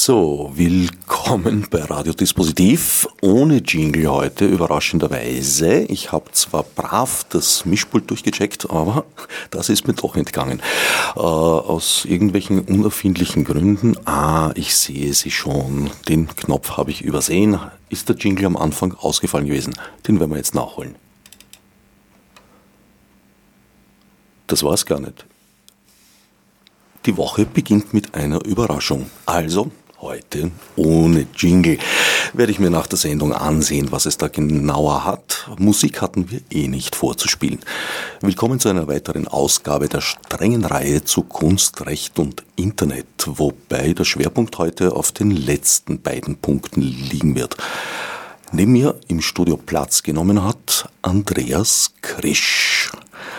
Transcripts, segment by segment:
So, willkommen bei Radiodispositiv. Ohne Jingle heute, überraschenderweise. Ich habe zwar brav das Mischpult durchgecheckt, aber das ist mir doch entgangen. Äh, aus irgendwelchen unerfindlichen Gründen. Ah, ich sehe sie schon. Den Knopf habe ich übersehen. Ist der Jingle am Anfang ausgefallen gewesen? Den werden wir jetzt nachholen. Das war's gar nicht. Die Woche beginnt mit einer Überraschung. Also, heute ohne Jingle. Werde ich mir nach der Sendung ansehen, was es da genauer hat. Musik hatten wir eh nicht vorzuspielen. Willkommen zu einer weiteren Ausgabe der strengen Reihe zu Kunst, Recht und Internet, wobei der Schwerpunkt heute auf den letzten beiden Punkten liegen wird. Neben mir im Studio Platz genommen hat Andreas Krisch.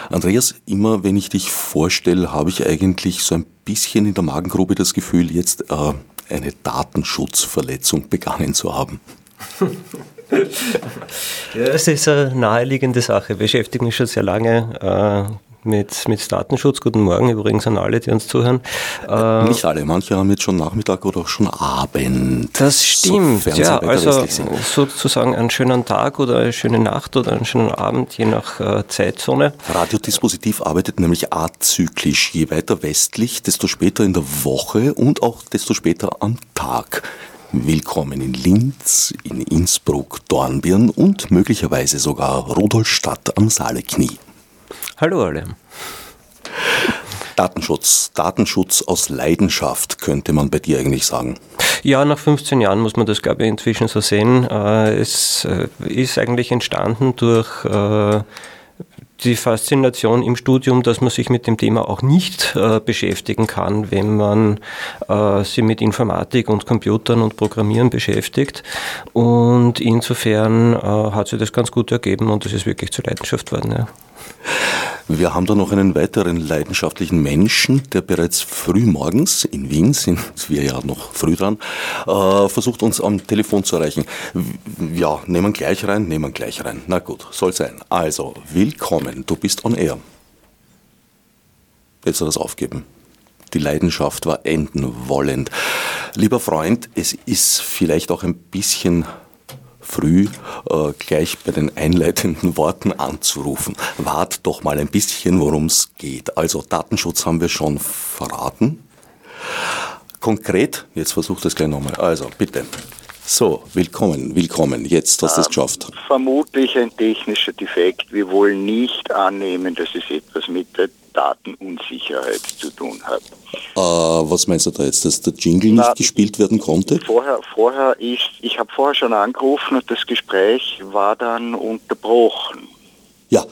Andreas, immer wenn ich dich vorstelle, habe ich eigentlich so ein bisschen in der Magengrube das Gefühl, jetzt äh, eine Datenschutzverletzung begangen zu haben. ja, es ist eine naheliegende Sache. Ich beschäftige mich schon sehr lange äh, mit, mit Datenschutz. Guten Morgen übrigens an alle, die uns zuhören. Äh, Nicht alle, manche haben jetzt schon Nachmittag oder auch schon Abend. Das stimmt, ja. Also sozusagen einen schönen Tag oder eine schöne Nacht oder einen schönen Abend, je nach äh, Zeitzone. Radiodispositiv arbeitet nämlich azyklisch. Je weiter westlich, desto später in der Woche und auch desto später am Tag. Willkommen in Linz, in Innsbruck, Dornbirn und möglicherweise sogar Rudolstadt am Saaleknie. Hallo alle. Datenschutz, Datenschutz aus Leidenschaft, könnte man bei dir eigentlich sagen. Ja, nach 15 Jahren muss man das, glaube ich, inzwischen so sehen. Äh, es äh, ist eigentlich entstanden durch äh, die Faszination im Studium, dass man sich mit dem Thema auch nicht äh, beschäftigen kann, wenn man äh, sich mit Informatik und Computern und Programmieren beschäftigt. Und insofern äh, hat sich das ganz gut ergeben und es ist wirklich zur Leidenschaft worden. Ja. Wir haben da noch einen weiteren leidenschaftlichen Menschen, der bereits früh morgens in Wien, sind wir ja noch früh dran, äh, versucht uns am Telefon zu erreichen. Ja, nehmen gleich rein, nehmen gleich rein. Na gut, soll sein. Also, willkommen, du bist on air. Jetzt soll das aufgeben. Die Leidenschaft war enden wollend. Lieber Freund, es ist vielleicht auch ein bisschen früh äh, gleich bei den einleitenden Worten anzurufen. Wart doch mal ein bisschen, worum es geht. Also Datenschutz haben wir schon verraten. Konkret, jetzt versucht es gleich nochmal. Also bitte. So, willkommen, willkommen. Jetzt hast du es ähm, geschafft. Vermutlich ein technischer Defekt. Wir wollen nicht annehmen, dass es etwas mit der Datenunsicherheit zu tun hat. Äh, was meinst du da jetzt, dass der Jingle Na, nicht gespielt werden konnte? Vorher, vorher ich, ich habe vorher schon angerufen und das Gespräch war dann unterbrochen. Ja.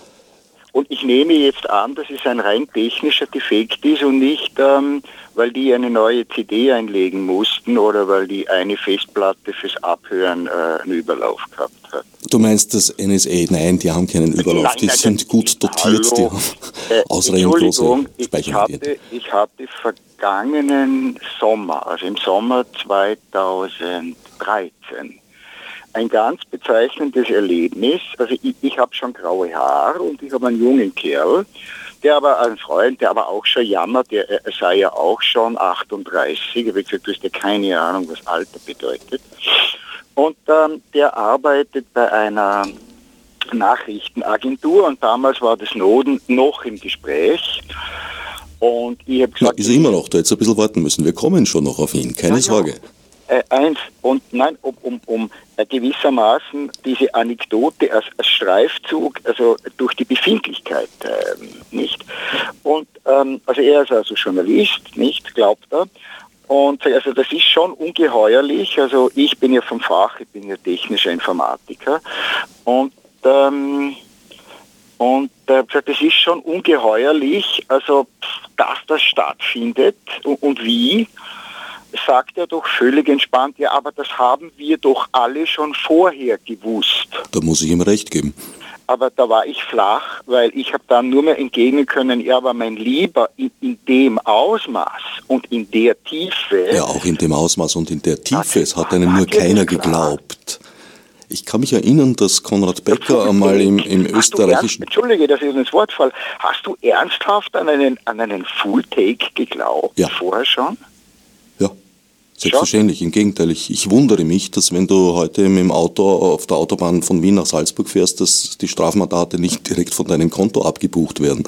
Und ich nehme jetzt an, dass es ein rein technischer Defekt ist und nicht, ähm, weil die eine neue CD einlegen mussten oder weil die eine Festplatte fürs Abhören äh, einen Überlauf gehabt hat. Du meinst das NSA? Nein, die haben keinen Überlauf, nein, die nein, sind gut dotiert, hallo, die haben äh, ausreichend große Speichermedienien. Ich, ich hatte vergangenen Sommer, also im Sommer 2013, ein ganz bezeichnendes Erlebnis. Also ich, ich habe schon graue Haare und ich habe einen jungen Kerl, der aber ein Freund, der aber auch schon jammert, der, er sei ja auch schon 38, ich habe gesagt, du hast ja keine Ahnung, was Alter bedeutet. Und ähm, der arbeitet bei einer Nachrichtenagentur und damals war das Noden noch im Gespräch. Und ich habe gesagt. Na, ist er immer noch da, jetzt ein bisschen warten müssen. Wir kommen schon noch auf ihn, keine ja, Sorge. Äh, eins, und nein, um, um, um äh, gewissermaßen diese Anekdote als, als, Streifzug, also durch die Befindlichkeit, äh, nicht? Und ähm, also er ist also Journalist, nicht, glaubt er. Und also das ist schon ungeheuerlich. Also ich bin ja vom Fach, ich bin ja technischer Informatiker. Und ähm, und äh, das ist schon ungeheuerlich, also dass das stattfindet und, und wie, sagt er doch völlig entspannt, ja, aber das haben wir doch alle schon vorher gewusst. Da muss ich ihm recht geben aber da war ich flach, weil ich habe dann nur mehr entgegnen können, ja, aber mein Lieber, in, in, dem Ausmaß und in der Tiefe. Ja, auch in dem Ausmaß und in der Tiefe, es hat einem nur keiner geglaubt. Ich kann mich erinnern, dass Konrad Becker einmal im, im österreichischen... Ernst, Entschuldige, dass ich ins Wort fall. Hast du ernsthaft an einen, an einen Full-Take geglaubt? Ja. Vorher schon? Selbstverständlich, im Gegenteil. Ich, ich, wundere mich, dass wenn du heute mit dem Auto auf der Autobahn von Wien nach Salzburg fährst, dass die Strafmandate nicht direkt von deinem Konto abgebucht werden.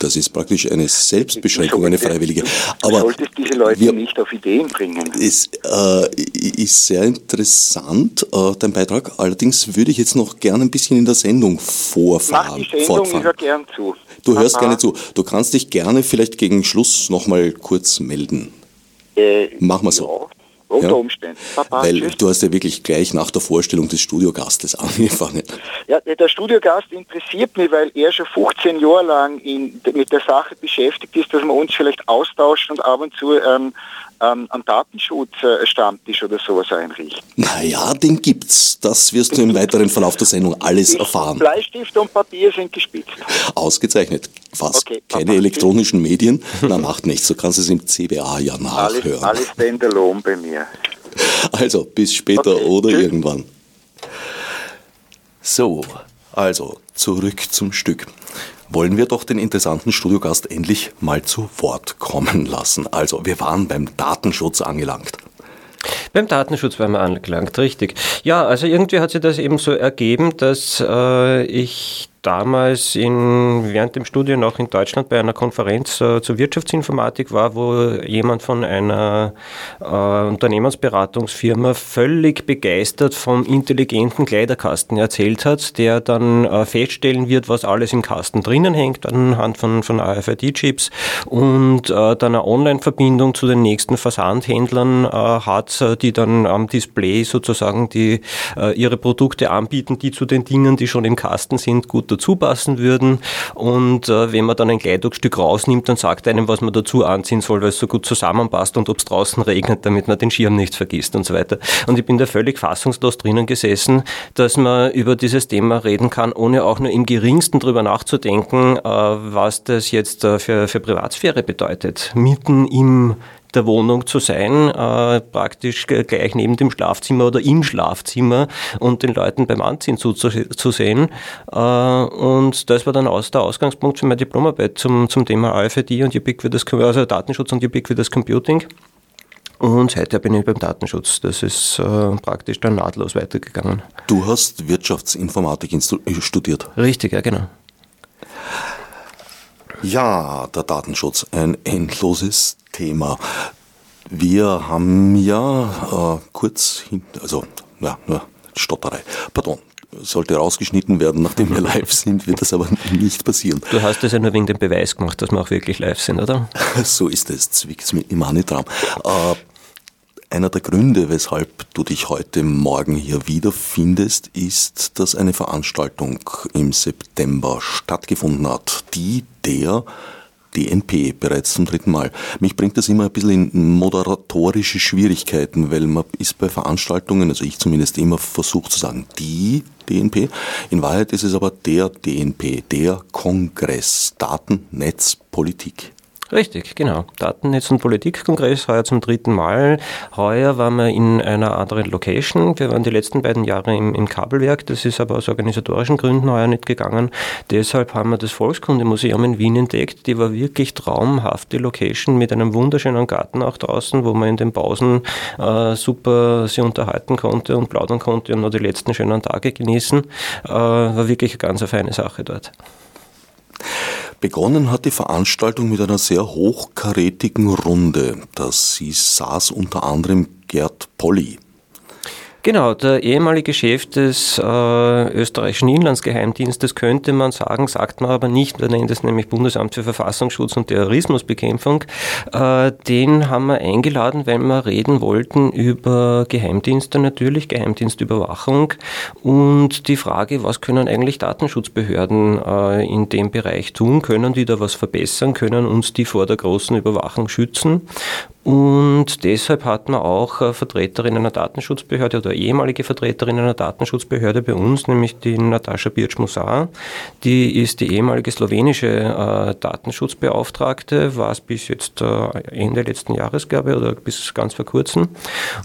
Das ist praktisch eine Selbstbeschränkung, eine freiwillige. Aber du solltest diese Leute wir, nicht auf Ideen bringen. Es äh, ist sehr interessant, äh, dein Beitrag. Allerdings würde ich jetzt noch gerne ein bisschen in der Sendung vorfahren. Mach die Sendung, fortfahren. ich höre gern zu. Du Aha. hörst gerne zu. Du kannst dich gerne vielleicht gegen Schluss nochmal kurz melden. Äh, Machen wir so. Ja, unter ja. Umständen. Papa, Weil tschüss. du hast ja wirklich gleich nach der Vorstellung des Studiogastes angefangen. Ja, der Studiogast interessiert mich, weil er schon 15 Jahre lang in, mit der Sache beschäftigt ist, dass wir uns vielleicht austauschen und ab und zu ähm, ähm, einen Datenschutz-Stammtisch oder sowas einrichten. Naja, den gibt's. Das wirst du im weiteren Verlauf der Sendung alles erfahren. Bleistift und Papier sind gespitzt. Ausgezeichnet. Fast okay, keine elektronischen Medien. Na, macht nichts. Du kannst es im CBA ja nachhören. Alles, alles standalone bei mir. Also, bis später okay, oder tschüss. irgendwann. So, also zurück zum Stück wollen wir doch den interessanten Studiogast endlich mal zu Wort kommen lassen. Also, wir waren beim Datenschutz angelangt. Beim Datenschutz waren wir angelangt, richtig. Ja, also irgendwie hat sich das eben so ergeben, dass äh, ich damals in, während dem Studium auch in Deutschland bei einer Konferenz äh, zur Wirtschaftsinformatik war, wo jemand von einer äh, Unternehmensberatungsfirma völlig begeistert vom intelligenten Kleiderkasten erzählt hat, der dann äh, feststellen wird, was alles im Kasten drinnen hängt anhand von, von AFID-Chips und äh, dann eine Online-Verbindung zu den nächsten Versandhändlern äh, hat, äh, die dann am Display sozusagen die, ihre Produkte anbieten, die zu den Dingen, die schon im Kasten sind, gut dazu passen würden. Und äh, wenn man dann ein Kleidungsstück rausnimmt, dann sagt einem, was man dazu anziehen soll, weil es so gut zusammenpasst und ob es draußen regnet, damit man den Schirm nicht vergisst und so weiter. Und ich bin da völlig fassungslos drinnen gesessen, dass man über dieses Thema reden kann, ohne auch nur im geringsten drüber nachzudenken, äh, was das jetzt äh, für, für Privatsphäre bedeutet. Mitten im der Wohnung zu sein, äh, praktisch gleich neben dem Schlafzimmer oder im Schlafzimmer und den Leuten beim Anziehen zuzusehen. Äh, und das war dann aus der Ausgangspunkt für meine Diplomarbeit zum, zum Thema AFID und Ubiquitous, also Datenschutz und Ubiquitous Computing. Und seither bin ich beim Datenschutz. Das ist äh, praktisch dann nahtlos weitergegangen. Du hast Wirtschaftsinformatik studiert. Richtig, ja, genau. Ja, der Datenschutz, ein endloses Thema. Wir haben ja äh, kurz hin, also ja, nur Stotterei. Pardon, sollte rausgeschnitten werden, nachdem wir live sind, wird das aber nicht passieren. Du hast das ja nur wegen dem Beweis gemacht, dass wir auch wirklich live sind, oder? so ist es, zwickt mir immer nicht dran. Äh, einer der Gründe, weshalb du dich heute Morgen hier wiederfindest, ist, dass eine Veranstaltung im September stattgefunden hat, die der DNP bereits zum dritten Mal. Mich bringt das immer ein bisschen in moderatorische Schwierigkeiten, weil man ist bei Veranstaltungen, also ich zumindest immer versucht zu sagen, die DNP. In Wahrheit ist es aber der DNP, der Kongress Datennetzpolitik. Richtig, genau. Datennetz- und Politikkongress, heuer zum dritten Mal. Heuer waren wir in einer anderen Location. Wir waren die letzten beiden Jahre im, im Kabelwerk. Das ist aber aus organisatorischen Gründen heuer nicht gegangen. Deshalb haben wir das Volkskundemuseum in Wien entdeckt. Die war wirklich traumhaft, die Location mit einem wunderschönen Garten auch draußen, wo man in den Pausen äh, super sich unterhalten konnte und plaudern konnte und noch die letzten schönen Tage genießen. Äh, war wirklich eine ganz feine Sache dort. Begonnen hat die Veranstaltung mit einer sehr hochkarätigen Runde. Das sie saß unter anderem Gerd Polly. Genau, der ehemalige Chef des äh, österreichischen Inlandsgeheimdienstes könnte man sagen, sagt man aber nicht, wir nennen das nämlich Bundesamt für Verfassungsschutz und Terrorismusbekämpfung. Äh, den haben wir eingeladen, weil wir reden wollten über Geheimdienste natürlich, Geheimdienstüberwachung und die Frage, was können eigentlich Datenschutzbehörden äh, in dem Bereich tun? Können die da was verbessern? Können uns die vor der großen Überwachung schützen? Und deshalb hat man auch äh, Vertreterin einer Datenschutzbehörde oder ehemalige Vertreterin einer Datenschutzbehörde bei uns, nämlich die Natascha Birch-Musar. Die ist die ehemalige slowenische äh, Datenschutzbeauftragte, war es bis jetzt äh, Ende letzten Jahres, glaube ich, oder bis ganz vor kurzem.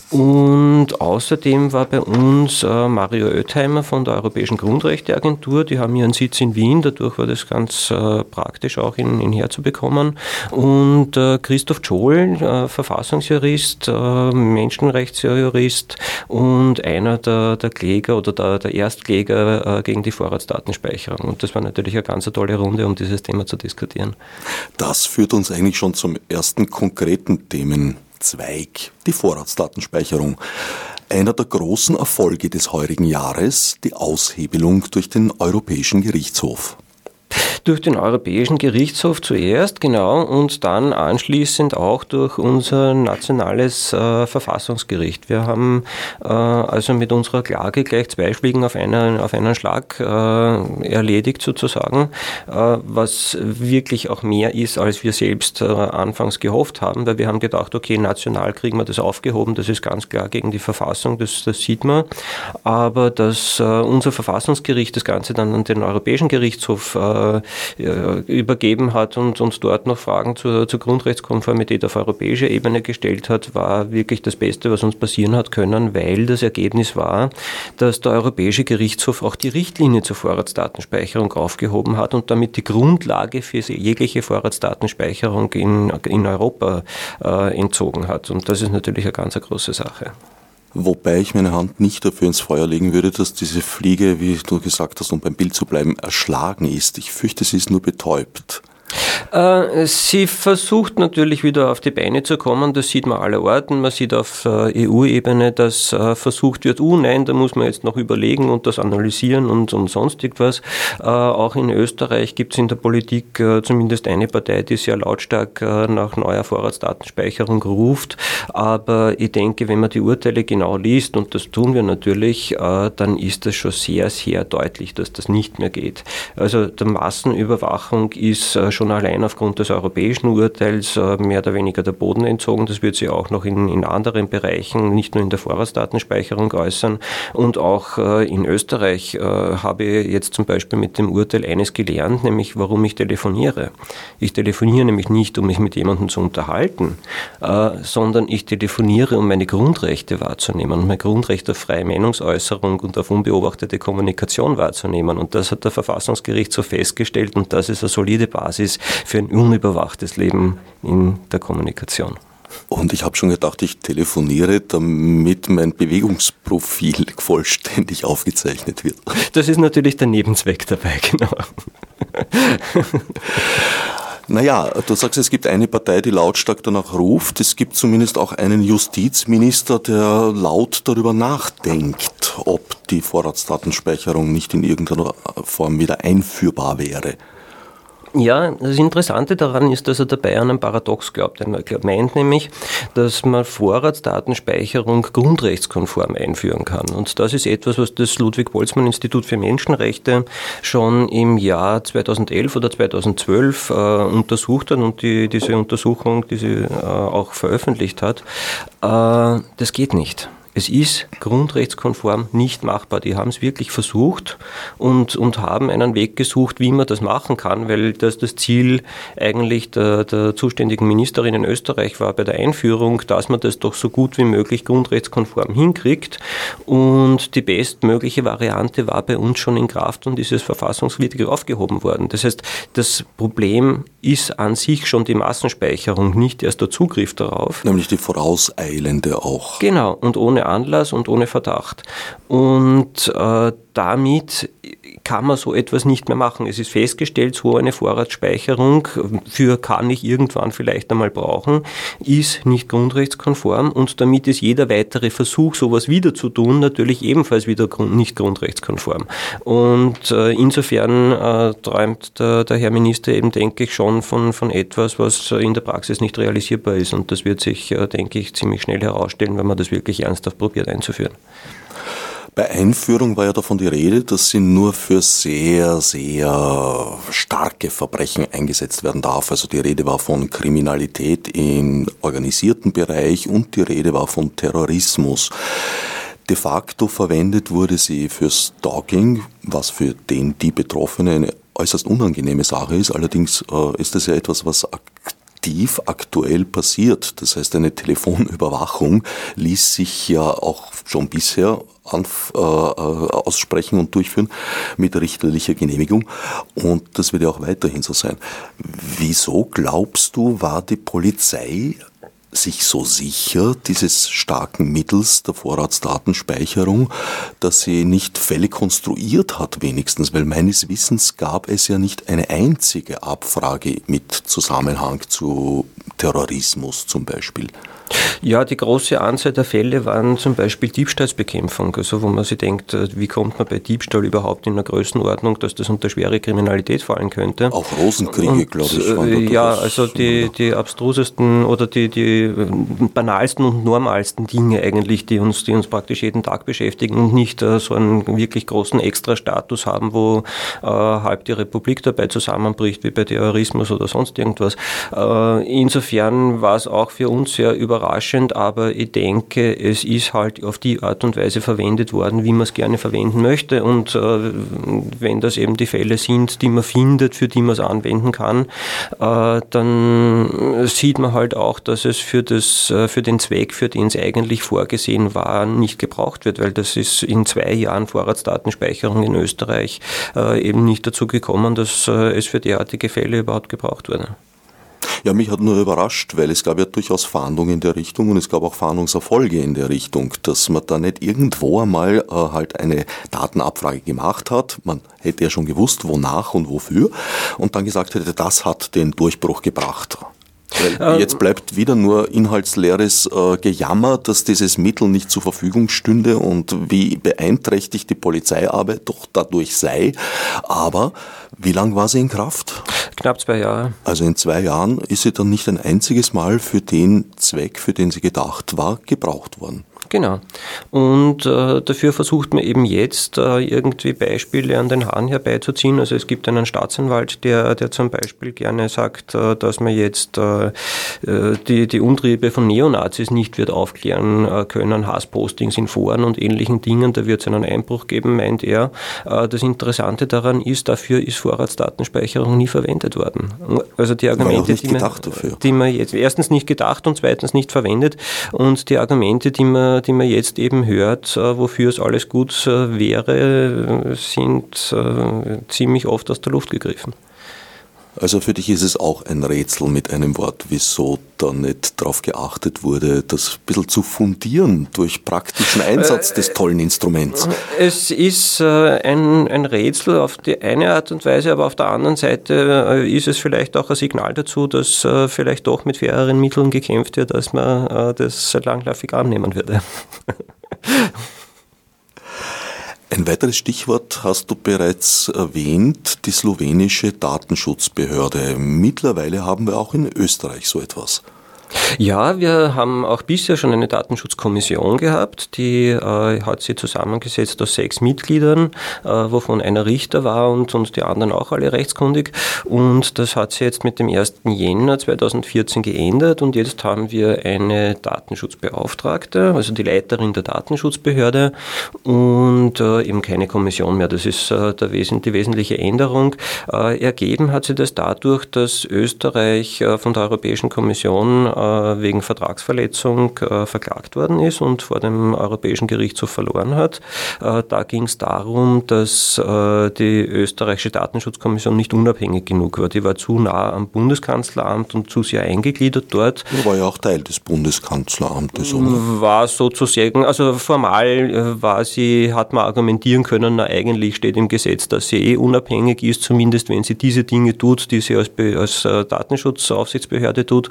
Und außerdem war bei uns Mario Oethheimer von der Europäischen Grundrechteagentur. Die haben ihren Sitz in Wien, dadurch war das ganz praktisch auch in, in herzubekommen. Und Christoph Scholl Verfassungsjurist, äh, Menschenrechtsjurist und einer der, der Kläger oder der, der Erstkläger äh, gegen die Vorratsdatenspeicherung. Und das war natürlich eine ganz tolle Runde, um dieses Thema zu diskutieren. Das führt uns eigentlich schon zum ersten konkreten Themenzweig, die Vorratsdatenspeicherung. Einer der großen Erfolge des heurigen Jahres, die Aushebelung durch den Europäischen Gerichtshof. Durch den Europäischen Gerichtshof zuerst, genau, und dann anschließend auch durch unser nationales äh, Verfassungsgericht. Wir haben äh, also mit unserer Klage gleich zwei Schlägen auf einen, auf einen Schlag äh, erledigt sozusagen, äh, was wirklich auch mehr ist, als wir selbst äh, anfangs gehofft haben, weil wir haben gedacht, okay, national kriegen wir das aufgehoben, das ist ganz klar gegen die Verfassung, das, das sieht man, aber dass äh, unser Verfassungsgericht das Ganze dann an den Europäischen Gerichtshof übergeben hat und uns dort noch Fragen zur, zur Grundrechtskonformität auf europäischer Ebene gestellt hat, war wirklich das Beste, was uns passieren hat können, weil das Ergebnis war, dass der Europäische Gerichtshof auch die Richtlinie zur Vorratsdatenspeicherung aufgehoben hat und damit die Grundlage für jegliche Vorratsdatenspeicherung in, in Europa äh, entzogen hat. Und das ist natürlich eine ganz große Sache. Wobei ich meine Hand nicht dafür ins Feuer legen würde, dass diese Fliege, wie du gesagt hast, um beim Bild zu bleiben, erschlagen ist. Ich fürchte, sie ist nur betäubt. Äh, sie versucht natürlich wieder auf die Beine zu kommen, das sieht man aller Orten. Man sieht auf äh, EU-Ebene, dass äh, versucht wird, oh nein, da muss man jetzt noch überlegen und das analysieren und, und sonst irgendwas. Auch in Österreich gibt es in der Politik zumindest eine Partei, die sehr lautstark nach neuer Vorratsdatenspeicherung ruft. Aber ich denke, wenn man die Urteile genau liest, und das tun wir natürlich, dann ist das schon sehr, sehr deutlich, dass das nicht mehr geht. Also der Massenüberwachung ist schon allein aufgrund des europäischen Urteils äh, mehr oder weniger der Boden entzogen. Das wird sich auch noch in, in anderen Bereichen, nicht nur in der Vorratsdatenspeicherung äußern. Und auch äh, in Österreich äh, habe ich jetzt zum Beispiel mit dem Urteil eines gelernt, nämlich warum ich telefoniere. Ich telefoniere nämlich nicht, um mich mit jemandem zu unterhalten, sondern ich telefoniere, um meine Grundrechte wahrzunehmen, um mein Grundrecht auf freie Meinungsäußerung und auf unbeobachtete Kommunikation wahrzunehmen. Und das hat der Verfassungsgericht so festgestellt und das ist eine solide Basis für ein unüberwachtes Leben in der Kommunikation. Und ich habe schon gedacht, ich telefoniere, damit mein Bewegungsprofil vollständig aufgezeichnet wird. Das ist natürlich der Nebenzweck dabei, genau. Naja, du sagst, es gibt eine Partei, die lautstark danach ruft. Es gibt zumindest auch einen Justizminister, der laut darüber nachdenkt, ob die Vorratsdatenspeicherung nicht in irgendeiner Form wieder einführbar wäre. Ja, das Interessante daran ist, dass er dabei an ein Paradox glaubt. Er meint nämlich, dass man Vorratsdatenspeicherung grundrechtskonform einführen kann. Und das ist etwas, was das Ludwig-Boltzmann-Institut für Menschenrechte schon im Jahr 2011 oder 2012 äh, untersucht hat und die, diese Untersuchung, die sie äh, auch veröffentlicht hat. Äh, das geht nicht. Es ist grundrechtskonform nicht machbar. Die haben es wirklich versucht und, und haben einen Weg gesucht, wie man das machen kann, weil das das Ziel eigentlich der, der zuständigen Ministerin in Österreich war bei der Einführung, dass man das doch so gut wie möglich grundrechtskonform hinkriegt. Und die bestmögliche Variante war bei uns schon in Kraft und ist es verfassungswidrig aufgehoben worden. Das heißt, das Problem ist an sich schon die Massenspeicherung, nicht erst der Zugriff darauf. Nämlich die vorauseilende auch. Genau, und ohne Anlass und ohne Verdacht. Und äh, damit kann man so etwas nicht mehr machen. Es ist festgestellt, so eine Vorratsspeicherung für kann ich irgendwann vielleicht einmal brauchen, ist nicht grundrechtskonform und damit ist jeder weitere Versuch, sowas wieder zu tun, natürlich ebenfalls wieder nicht grundrechtskonform. Und äh, insofern äh, träumt der, der, Herr Minister eben, denke ich, schon von, von etwas, was in der Praxis nicht realisierbar ist. Und das wird sich, äh, denke ich, ziemlich schnell herausstellen, wenn man das wirklich ernsthaft probiert einzuführen. Bei Einführung war ja davon die Rede, dass sie nur für sehr, sehr starke Verbrechen eingesetzt werden darf. Also die Rede war von Kriminalität im organisierten Bereich und die Rede war von Terrorismus. De facto verwendet wurde sie für Stalking, was für den die Betroffene eine äußerst unangenehme Sache ist. Allerdings äh, ist das ja etwas, was aktiv aktuell passiert. Das heißt, eine Telefonüberwachung ließ sich ja auch schon bisher anf äh, äh, aussprechen und durchführen mit richterlicher Genehmigung. Und das wird ja auch weiterhin so sein. Wieso glaubst du, war die Polizei sich so sicher dieses starken Mittels der Vorratsdatenspeicherung, dass sie nicht Fälle konstruiert hat wenigstens, weil meines Wissens gab es ja nicht eine einzige Abfrage mit Zusammenhang zu Terrorismus zum Beispiel. Ja, die große Anzahl der Fälle waren zum Beispiel Diebstahlsbekämpfung, also wo man sich denkt, äh, wie kommt man bei Diebstahl überhaupt in einer Größenordnung, dass das unter schwere Kriminalität fallen könnte. Auch Rosenkriege, glaube ich. Waren äh, ja, also die, die abstrusesten oder die, die äh, banalsten und normalsten Dinge eigentlich, die uns, die uns praktisch jeden Tag beschäftigen und nicht äh, so einen wirklich großen Extra-Status haben, wo äh, halb die Republik dabei zusammenbricht, wie bei Terrorismus oder sonst irgendwas. Äh, insofern war es auch für uns sehr überraschend, überraschend, aber ich denke, es ist halt auf die Art und Weise verwendet worden, wie man es gerne verwenden möchte. Und äh, wenn das eben die Fälle sind, die man findet, für die man es anwenden kann, äh, dann sieht man halt auch, dass es für, das, äh, für den Zweck, für den es eigentlich vorgesehen war, nicht gebraucht wird, weil das ist in zwei Jahren Vorratsdatenspeicherung in Österreich äh, eben nicht dazu gekommen, dass äh, es für derartige Fälle überhaupt gebraucht wurde. Ja, mich hat nur überrascht, weil es gab ja durchaus Fahndungen in der Richtung und es gab auch Fahndungserfolge in der Richtung, dass man da nicht irgendwo einmal äh, halt eine Datenabfrage gemacht hat. Man hätte ja schon gewusst, wonach und wofür und dann gesagt hätte, das hat den Durchbruch gebracht. Weil ähm, jetzt bleibt wieder nur inhaltsleeres äh, Gejammer, dass dieses Mittel nicht zur Verfügung stünde und wie beeinträchtigt die Polizeiarbeit doch dadurch sei. Aber wie lang war sie in Kraft? Knapp zwei Jahre. Also in zwei Jahren ist sie dann nicht ein einziges Mal für den Zweck, für den sie gedacht war, gebraucht worden. Genau. Und äh, dafür versucht man eben jetzt äh, irgendwie Beispiele an den Haaren herbeizuziehen. Also es gibt einen Staatsanwalt, der, der zum Beispiel gerne sagt, äh, dass man jetzt äh, äh, die, die Umtriebe von Neonazis nicht wird aufklären äh, können, Hasspostings in Foren und ähnlichen Dingen. Da wird es einen Einbruch geben, meint er. das Interessante daran ist, dafür ist Vorratsdatenspeicherung nie verwendet worden. Also die Argumente, die man, die man jetzt erstens nicht gedacht und zweitens nicht verwendet und die Argumente, die man die man jetzt eben hört, äh, wofür es alles gut äh, wäre, sind äh, ziemlich oft aus der Luft gegriffen. Also für dich ist es auch ein Rätsel mit einem Wort, wieso da nicht darauf geachtet wurde, das ein bisschen zu fundieren durch praktischen Einsatz äh, des tollen Instruments. Es ist äh, ein, ein Rätsel auf die eine Art und Weise, aber auf der anderen Seite äh, ist es vielleicht auch ein Signal dazu, dass vielleicht doch mit faireren Mitteln gekämpft wird, als man das langläufig annehmen würde. Ein weiteres Stichwort hast du bereits erwähnt, die slowenische Datenschutzbehörde. Mittlerweile haben wir auch in Österreich so etwas. Ja, wir haben auch bisher schon eine Datenschutzkommission gehabt, die äh, hat sie zusammengesetzt aus sechs Mitgliedern, äh, wovon einer Richter war und, und die anderen auch alle rechtskundig. Und das hat sie jetzt mit dem 1. Jänner 2014 geändert und jetzt haben wir eine Datenschutzbeauftragte, also die Leiterin der Datenschutzbehörde und äh, eben keine Kommission mehr. Das ist äh, der Wesen, die wesentliche Änderung. Äh, ergeben hat sie das dadurch, dass Österreich äh, von der Europäischen Kommission wegen Vertragsverletzung äh, verklagt worden ist und vor dem Europäischen Gerichtshof verloren hat. Äh, da ging es darum, dass die österreichische Datenschutzkommission nicht unabhängig genug war. Die war zu nah am Bundeskanzleramt und zu sehr eingegliedert dort. War ja auch Teil des Bundeskanzleramtes, oder? War sozusagen, also formal war sie, hat man argumentieren können, na eigentlich steht im Gesetz, dass sie eh unabhängig ist, zumindest wenn sie diese Dinge tut, die sie als, als Datenschutzaufsichtsbehörde tut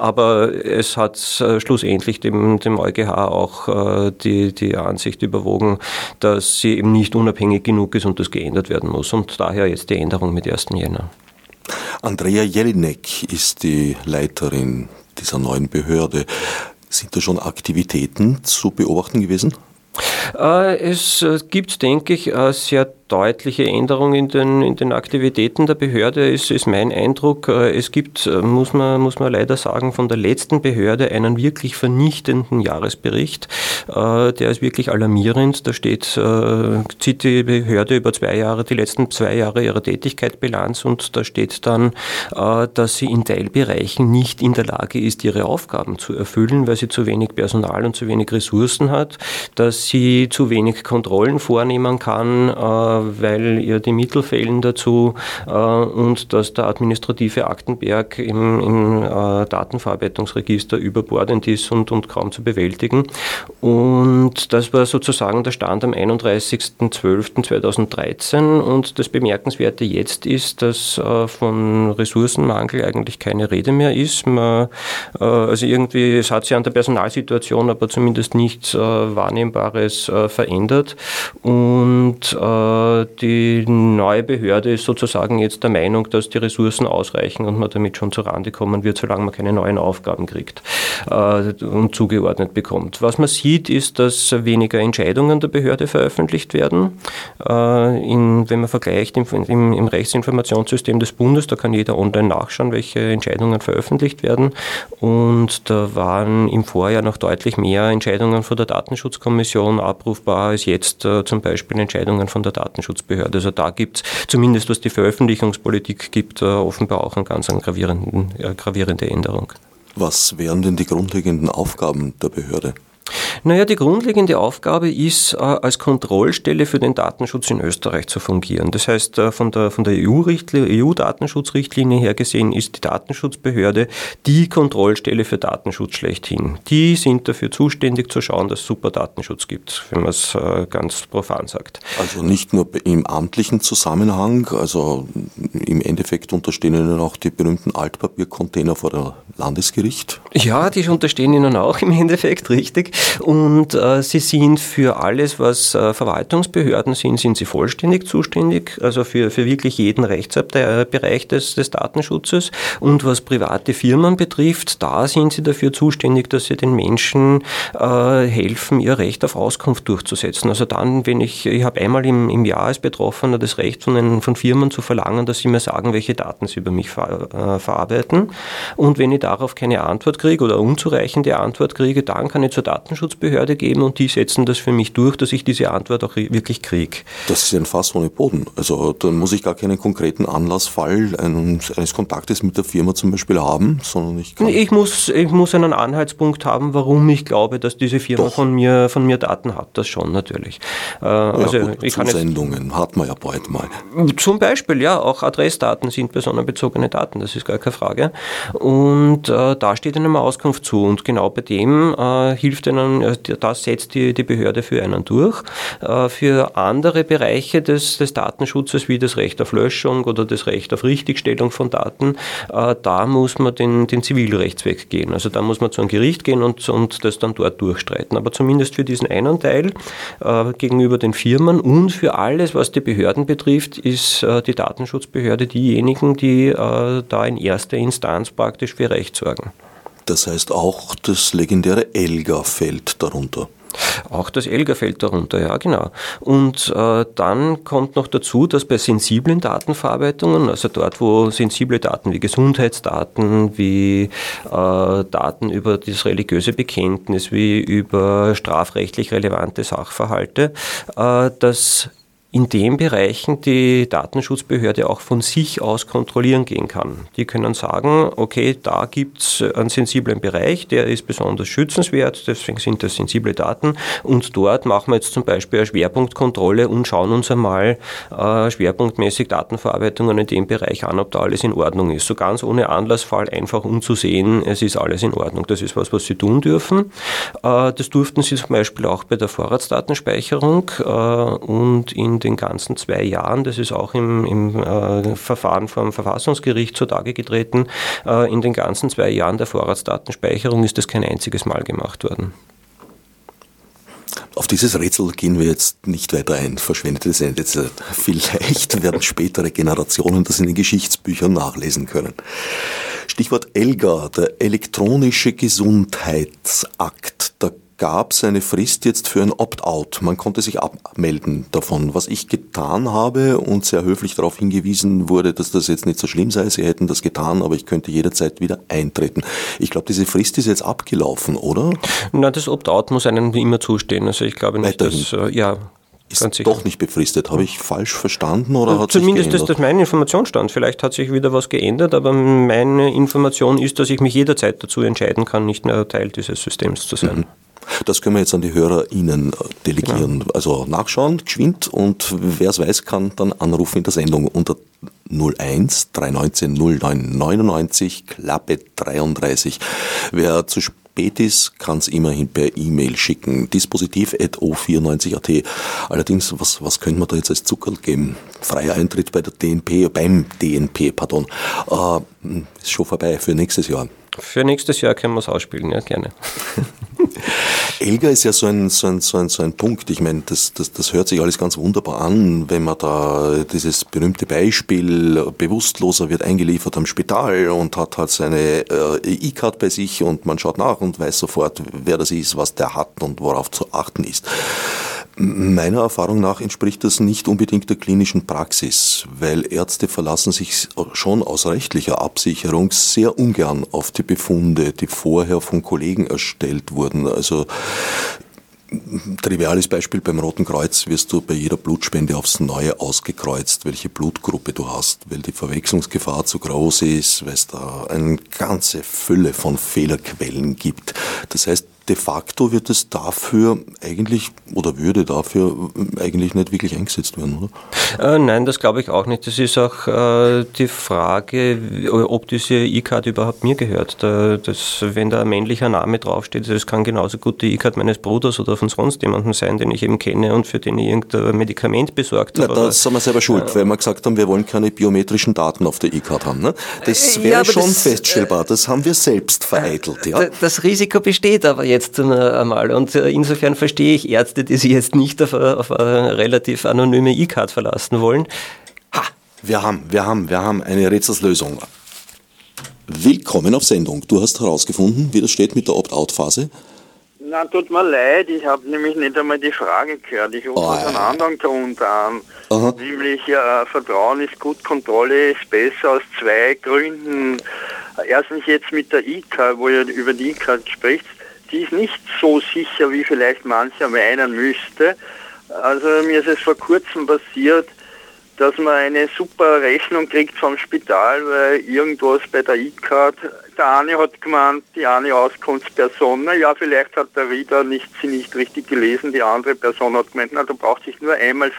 aber es hat äh, schlussendlich dem, dem EuGH auch äh, die, die Ansicht überwogen, dass sie eben nicht unabhängig genug ist und das geändert werden muss. Und daher jetzt die Änderung mit 1. Jänner. Andrea Jelinek ist die Leiterin dieser neuen Behörde. Sind da schon Aktivitäten zu beobachten gewesen? Äh, es gibt, denke ich, sehr deutliche Änderung in den, in den Aktivitäten der Behörde, ist, ist mein Eindruck. Äh, es gibt, äh, muss man, muss man leider sagen, von der letzten Behörde einen wirklich vernichtenden Jahresbericht. Äh, der ist wirklich alarmierend. Da steht, zieht die Behörde über zwei Jahre, die letzten zwei Jahre ihrer Tätigkeit Bilanz und da steht dann, dass sie in Teilbereichen nicht in der Lage ist, ihre Aufgaben zu erfüllen, weil sie zu wenig Personal und zu wenig Ressourcen hat, dass sie zu wenig Kontrollen vornehmen kann, weil ja die Mittel fehlen dazu und dass der administrative Aktenberg im, im Datenverarbeitungsregister überbordend ist und, und kaum zu bewältigen. Und das war sozusagen der Stand am 31.12.2013 und das Bemerkenswerte jetzt ist, dass von Ressourcenmangel eigentlich keine Rede mehr ist. Man, also irgendwie, es hat sich an der Personalsituation aber zumindest nichts Wahrnehmbares verändert und die neue Behörde ist sozusagen jetzt der Meinung, dass die Ressourcen ausreichen und man damit schon zur Rande kommen wird, solange man keine neuen Aufgaben kriegt und zugeordnet bekommt. Was man sieht, ist, dass weniger Entscheidungen der Behörde veröffentlicht werden. In, wenn man vergleicht im, im, im Rechtsinformationssystem des Bundes, da kann jeder online nachschauen, welche Entscheidungen veröffentlicht werden. Und da waren im Vorjahr noch deutlich mehr Entscheidungen von der Datenschutzkommission abrufbar als jetzt äh, zum Beispiel Entscheidungen von der Datenschutzbehörde. Also da gibt es, zumindest was die Veröffentlichungspolitik gibt, äh, offenbar auch eine ganz äh, gravierende Änderung. Was wären denn die grundlegenden Aufgaben der Behörde? Naja, die grundlegende Aufgabe ist, äh, als Kontrollstelle für den Datenschutz in Österreich zu fungieren. Das heißt, äh, von der, von der EU-Datenschutzrichtlinie EU her gesehen ist die Datenschutzbehörde die Kontrollstelle für Datenschutz schlechthin. Die sind dafür zuständig zu schauen, dass es super Datenschutz gibt, wenn man es äh, ganz profan sagt. Also nicht nur im amtlichen Zusammenhang, also im Endeffekt unterstehen Ihnen auch die berühmten Altpapiercontainer vor der Landesgericht? Ja, die unterstehen Ihnen auch im Endeffekt, richtig. Und äh, sie sind für alles, was äh, Verwaltungsbehörden sind, sind sie vollständig zuständig, also für, für wirklich jeden Rechtsbereich des, des Datenschutzes. Und was private Firmen betrifft, da sind sie dafür zuständig, dass sie den Menschen äh, helfen, ihr Recht auf Auskunft durchzusetzen. Also dann, wenn ich, ich habe einmal im, im Jahr als Betroffener das Recht von, den, von Firmen zu verlangen, dass sie mir sagen, welche Daten sie über mich ver, äh, verarbeiten. Und wenn ich darauf keine Antwort kriege oder unzureichende Antwort kriege, dann kann ich zur Datenschutzbehörde geben und die setzen das für mich durch, dass ich diese Antwort auch wirklich kriege. Das ist ein Fass ohne Boden. Also dann muss ich gar keinen konkreten Anlassfall eines, eines Kontaktes mit der Firma zum Beispiel haben, sondern ich kann... Ich muss, ich muss einen Anhaltspunkt haben, warum ich glaube, dass diese Firma von mir, von mir Daten hat. Das schon natürlich. Äh, also gut, ich Zusendungen jetzt, hat man ja bald mal. Zum Beispiel, ja, auch Adressdaten sind personenbezogene Daten, das ist gar keine Frage. Und äh, da steht einem Auskunft zu und genau bei dem äh, hilft einen, äh, das setzt die, die Behörde für einen durch. Äh, für andere Bereiche des, des Datenschutzes wie das Recht auf Löschung oder das Recht auf Richtigstellung von Daten, äh, da muss man den, den Zivilrechtsweg gehen. Also da muss man zu einem Gericht gehen und, und das dann dort durchstreiten. Aber zumindest für diesen einen Teil gegenüber den Firmen und für alles, was die Behörden betrifft, ist die Datenschutzbehörde diejenigen, die da in erster Instanz praktisch für Recht sorgen. Das heißt auch das legendäre Elga fällt darunter. Auch das Elga fällt darunter, ja genau. Und äh, dann kommt noch dazu, dass bei sensiblen Datenverarbeitungen, also dort, wo sensible Daten wie Gesundheitsdaten, wie äh, Daten über das religiöse Bekenntnis, wie über strafrechtlich relevante Sachverhalte, äh, dass in den Bereichen die Datenschutzbehörde auch von sich aus kontrollieren gehen kann. Die können sagen, okay, da gibt es einen sensiblen Bereich, der ist besonders schützenswert, deswegen sind das sensible Daten und dort machen wir jetzt zum Beispiel eine Schwerpunktkontrolle und schauen uns einmal äh, schwerpunktmäßig Datenverarbeitungen in dem Bereich an, ob da alles in Ordnung ist. So ganz ohne Anlassfall einfach um zu sehen, es ist alles in Ordnung. Das ist was, was Sie tun dürfen. Äh, das durften Sie zum Beispiel auch bei der Vorratsdatenspeicherung äh, und in den ganzen zwei Jahren, das ist auch im, im äh, Verfahren vom Verfassungsgericht zutage getreten, äh, in den ganzen zwei Jahren der Vorratsdatenspeicherung ist das kein einziges Mal gemacht worden. Auf dieses Rätsel gehen wir jetzt nicht weiter ein. Verschwendete Sendezeit. Vielleicht werden spätere Generationen das in den Geschichtsbüchern nachlesen können. Stichwort ELGA, der elektronische Gesundheitsakt. Da gab es eine Frist jetzt für ein Opt-out. Man konnte sich abmelden davon. Was ich getan habe und sehr höflich darauf hingewiesen wurde, dass das jetzt nicht so schlimm sei, sie hätten das getan, aber ich könnte jederzeit wieder eintreten. Ich glaube, diese Frist ist jetzt abgelaufen, oder? Na, das Opt-out muss einem immer zustehen. Also ich glaube nicht, Weiterhin. dass äh, ja ist doch nicht befristet. Habe ich falsch verstanden oder hat Zumindest ist das mein Informationsstand. Vielleicht hat sich wieder was geändert, aber meine Information ist, dass ich mich jederzeit dazu entscheiden kann, nicht mehr Teil dieses Systems zu sein. Mhm. Das können wir jetzt an die HörerInnen delegieren. Genau. Also nachschauen, geschwind und wer es weiß, kann dann anrufen in der Sendung unter 01 319 09 99 Klappe 33. Wer zu spät ist, kann es immerhin per E-Mail schicken. Dispositiv.o94.at. Allerdings, was, was könnte man da jetzt als Zucker geben? Freier Eintritt bei der DNP, beim DNP, pardon. Äh, ist schon vorbei für nächstes Jahr. Für nächstes Jahr können wir es ausspielen, ja, gerne. Elga ist ja so ein, so ein, so ein, so ein Punkt. Ich meine, das, das, das hört sich alles ganz wunderbar an, wenn man da dieses berühmte Beispiel, Bewusstloser wird eingeliefert am Spital und hat halt seine äh, E-Card bei sich und man schaut nach und weiß sofort, wer das ist, was der hat und worauf zu achten ist. Meiner Erfahrung nach entspricht das nicht unbedingt der klinischen Praxis, weil Ärzte verlassen sich schon aus rechtlicher Absicherung sehr ungern auf die Befunde, die vorher von Kollegen erstellt wurden. Also Triviales Beispiel beim Roten Kreuz wirst du bei jeder Blutspende aufs Neue ausgekreuzt, welche Blutgruppe du hast, weil die Verwechslungsgefahr zu groß ist, weil es da eine ganze Fülle von Fehlerquellen gibt. Das heißt, de facto wird es dafür eigentlich oder würde dafür eigentlich nicht wirklich eingesetzt werden, oder? Äh, nein, das glaube ich auch nicht. Das ist auch äh, die Frage, ob diese E-Card überhaupt mir gehört. Da, das, wenn da ein männlicher Name draufsteht, das kann genauso gut die E-Card meines Bruders oder von sonst jemandem sein, den ich eben kenne und für den ich irgendein Medikament besorgt habe. Da sind wir selber schuld, äh, weil wir gesagt haben, wir wollen keine biometrischen Daten auf der E-Card haben. Ne? Das äh, wäre ja, schon das, feststellbar. Das haben wir selbst vereitelt. Ja? Das Risiko besteht aber jetzt einmal. Und äh, insofern verstehe ich Ärzte, die sich jetzt nicht auf, auf eine relativ anonyme E-Card verlassen wollen. Ha, wir haben, wir haben, wir haben eine Rätselslösung. Willkommen auf Sendung. Du hast herausgefunden, wie das steht mit der Opt-out-Phase. Na, tut mir leid, ich habe nämlich nicht einmal die Frage gehört. Ich rufe oh, aus einem anderen Grund an. Aha. Nämlich, äh, Vertrauen ist gut, Kontrolle ist besser aus zwei Gründen. Erstens jetzt mit der ICA, wo ihr über die ICA spricht die ist nicht so sicher, wie vielleicht mancher meinen müsste. Also mir ist es vor kurzem passiert, dass man eine super Rechnung kriegt vom Spital, weil irgendwas bei der E-Card, der eine hat gemeint, die eine Auskunftsperson, na ja, vielleicht hat der Rieder nicht, sie nicht richtig gelesen, die andere Person hat gemeint, na, du brauchst sich nur einmal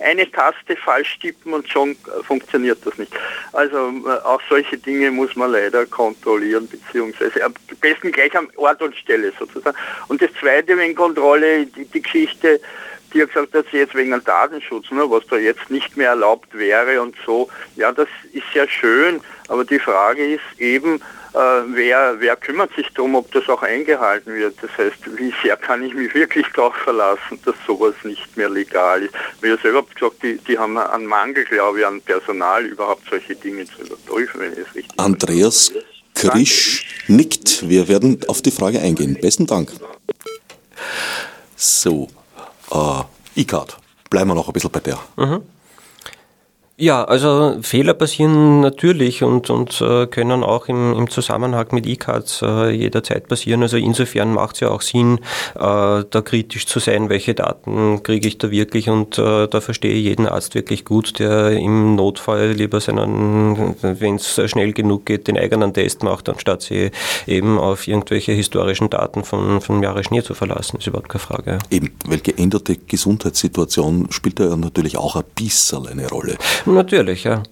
eine Taste falsch tippen und schon funktioniert das nicht. Also äh, auch solche Dinge muss man leider kontrollieren, beziehungsweise am besten gleich am Ort und Stelle sozusagen. Und das zweite, wenn Kontrolle, die, die Geschichte, die hat gesagt, dass sie jetzt wegen dem Datenschutz, ne, was da jetzt nicht mehr erlaubt wäre und so, ja, das ist ja schön, aber die Frage ist eben, äh, wer, wer kümmert sich darum, ob das auch eingehalten wird. Das heißt, wie sehr kann ich mich wirklich darauf verlassen, dass sowas nicht mehr legal ist. Wie ich selber gesagt, die, die haben einen Mangel, glaube ich, an Personal, überhaupt solche Dinge zu überprüfen, wenn ich es richtig Andreas Krisch nickt. Wir werden auf die Frage eingehen. Besten Dank. So, äh, E-Card. Bleiben wir noch ein bisschen bei der. Mhm. Ja, also Fehler passieren natürlich und, und äh, können auch im, im Zusammenhang mit E-Cards äh, jederzeit passieren. Also insofern macht es ja auch Sinn, äh, da kritisch zu sein, welche Daten kriege ich da wirklich und äh, da verstehe ich jeden Arzt wirklich gut, der im Notfall lieber seinen, wenn es schnell genug geht, den eigenen Test macht, anstatt sie eben auf irgendwelche historischen Daten von, von Jahre Schnee zu verlassen. Ist überhaupt keine Frage. Eben, weil geänderte Gesundheitssituation spielt da ja natürlich auch ein bisschen eine Rolle. Natürlich, ja.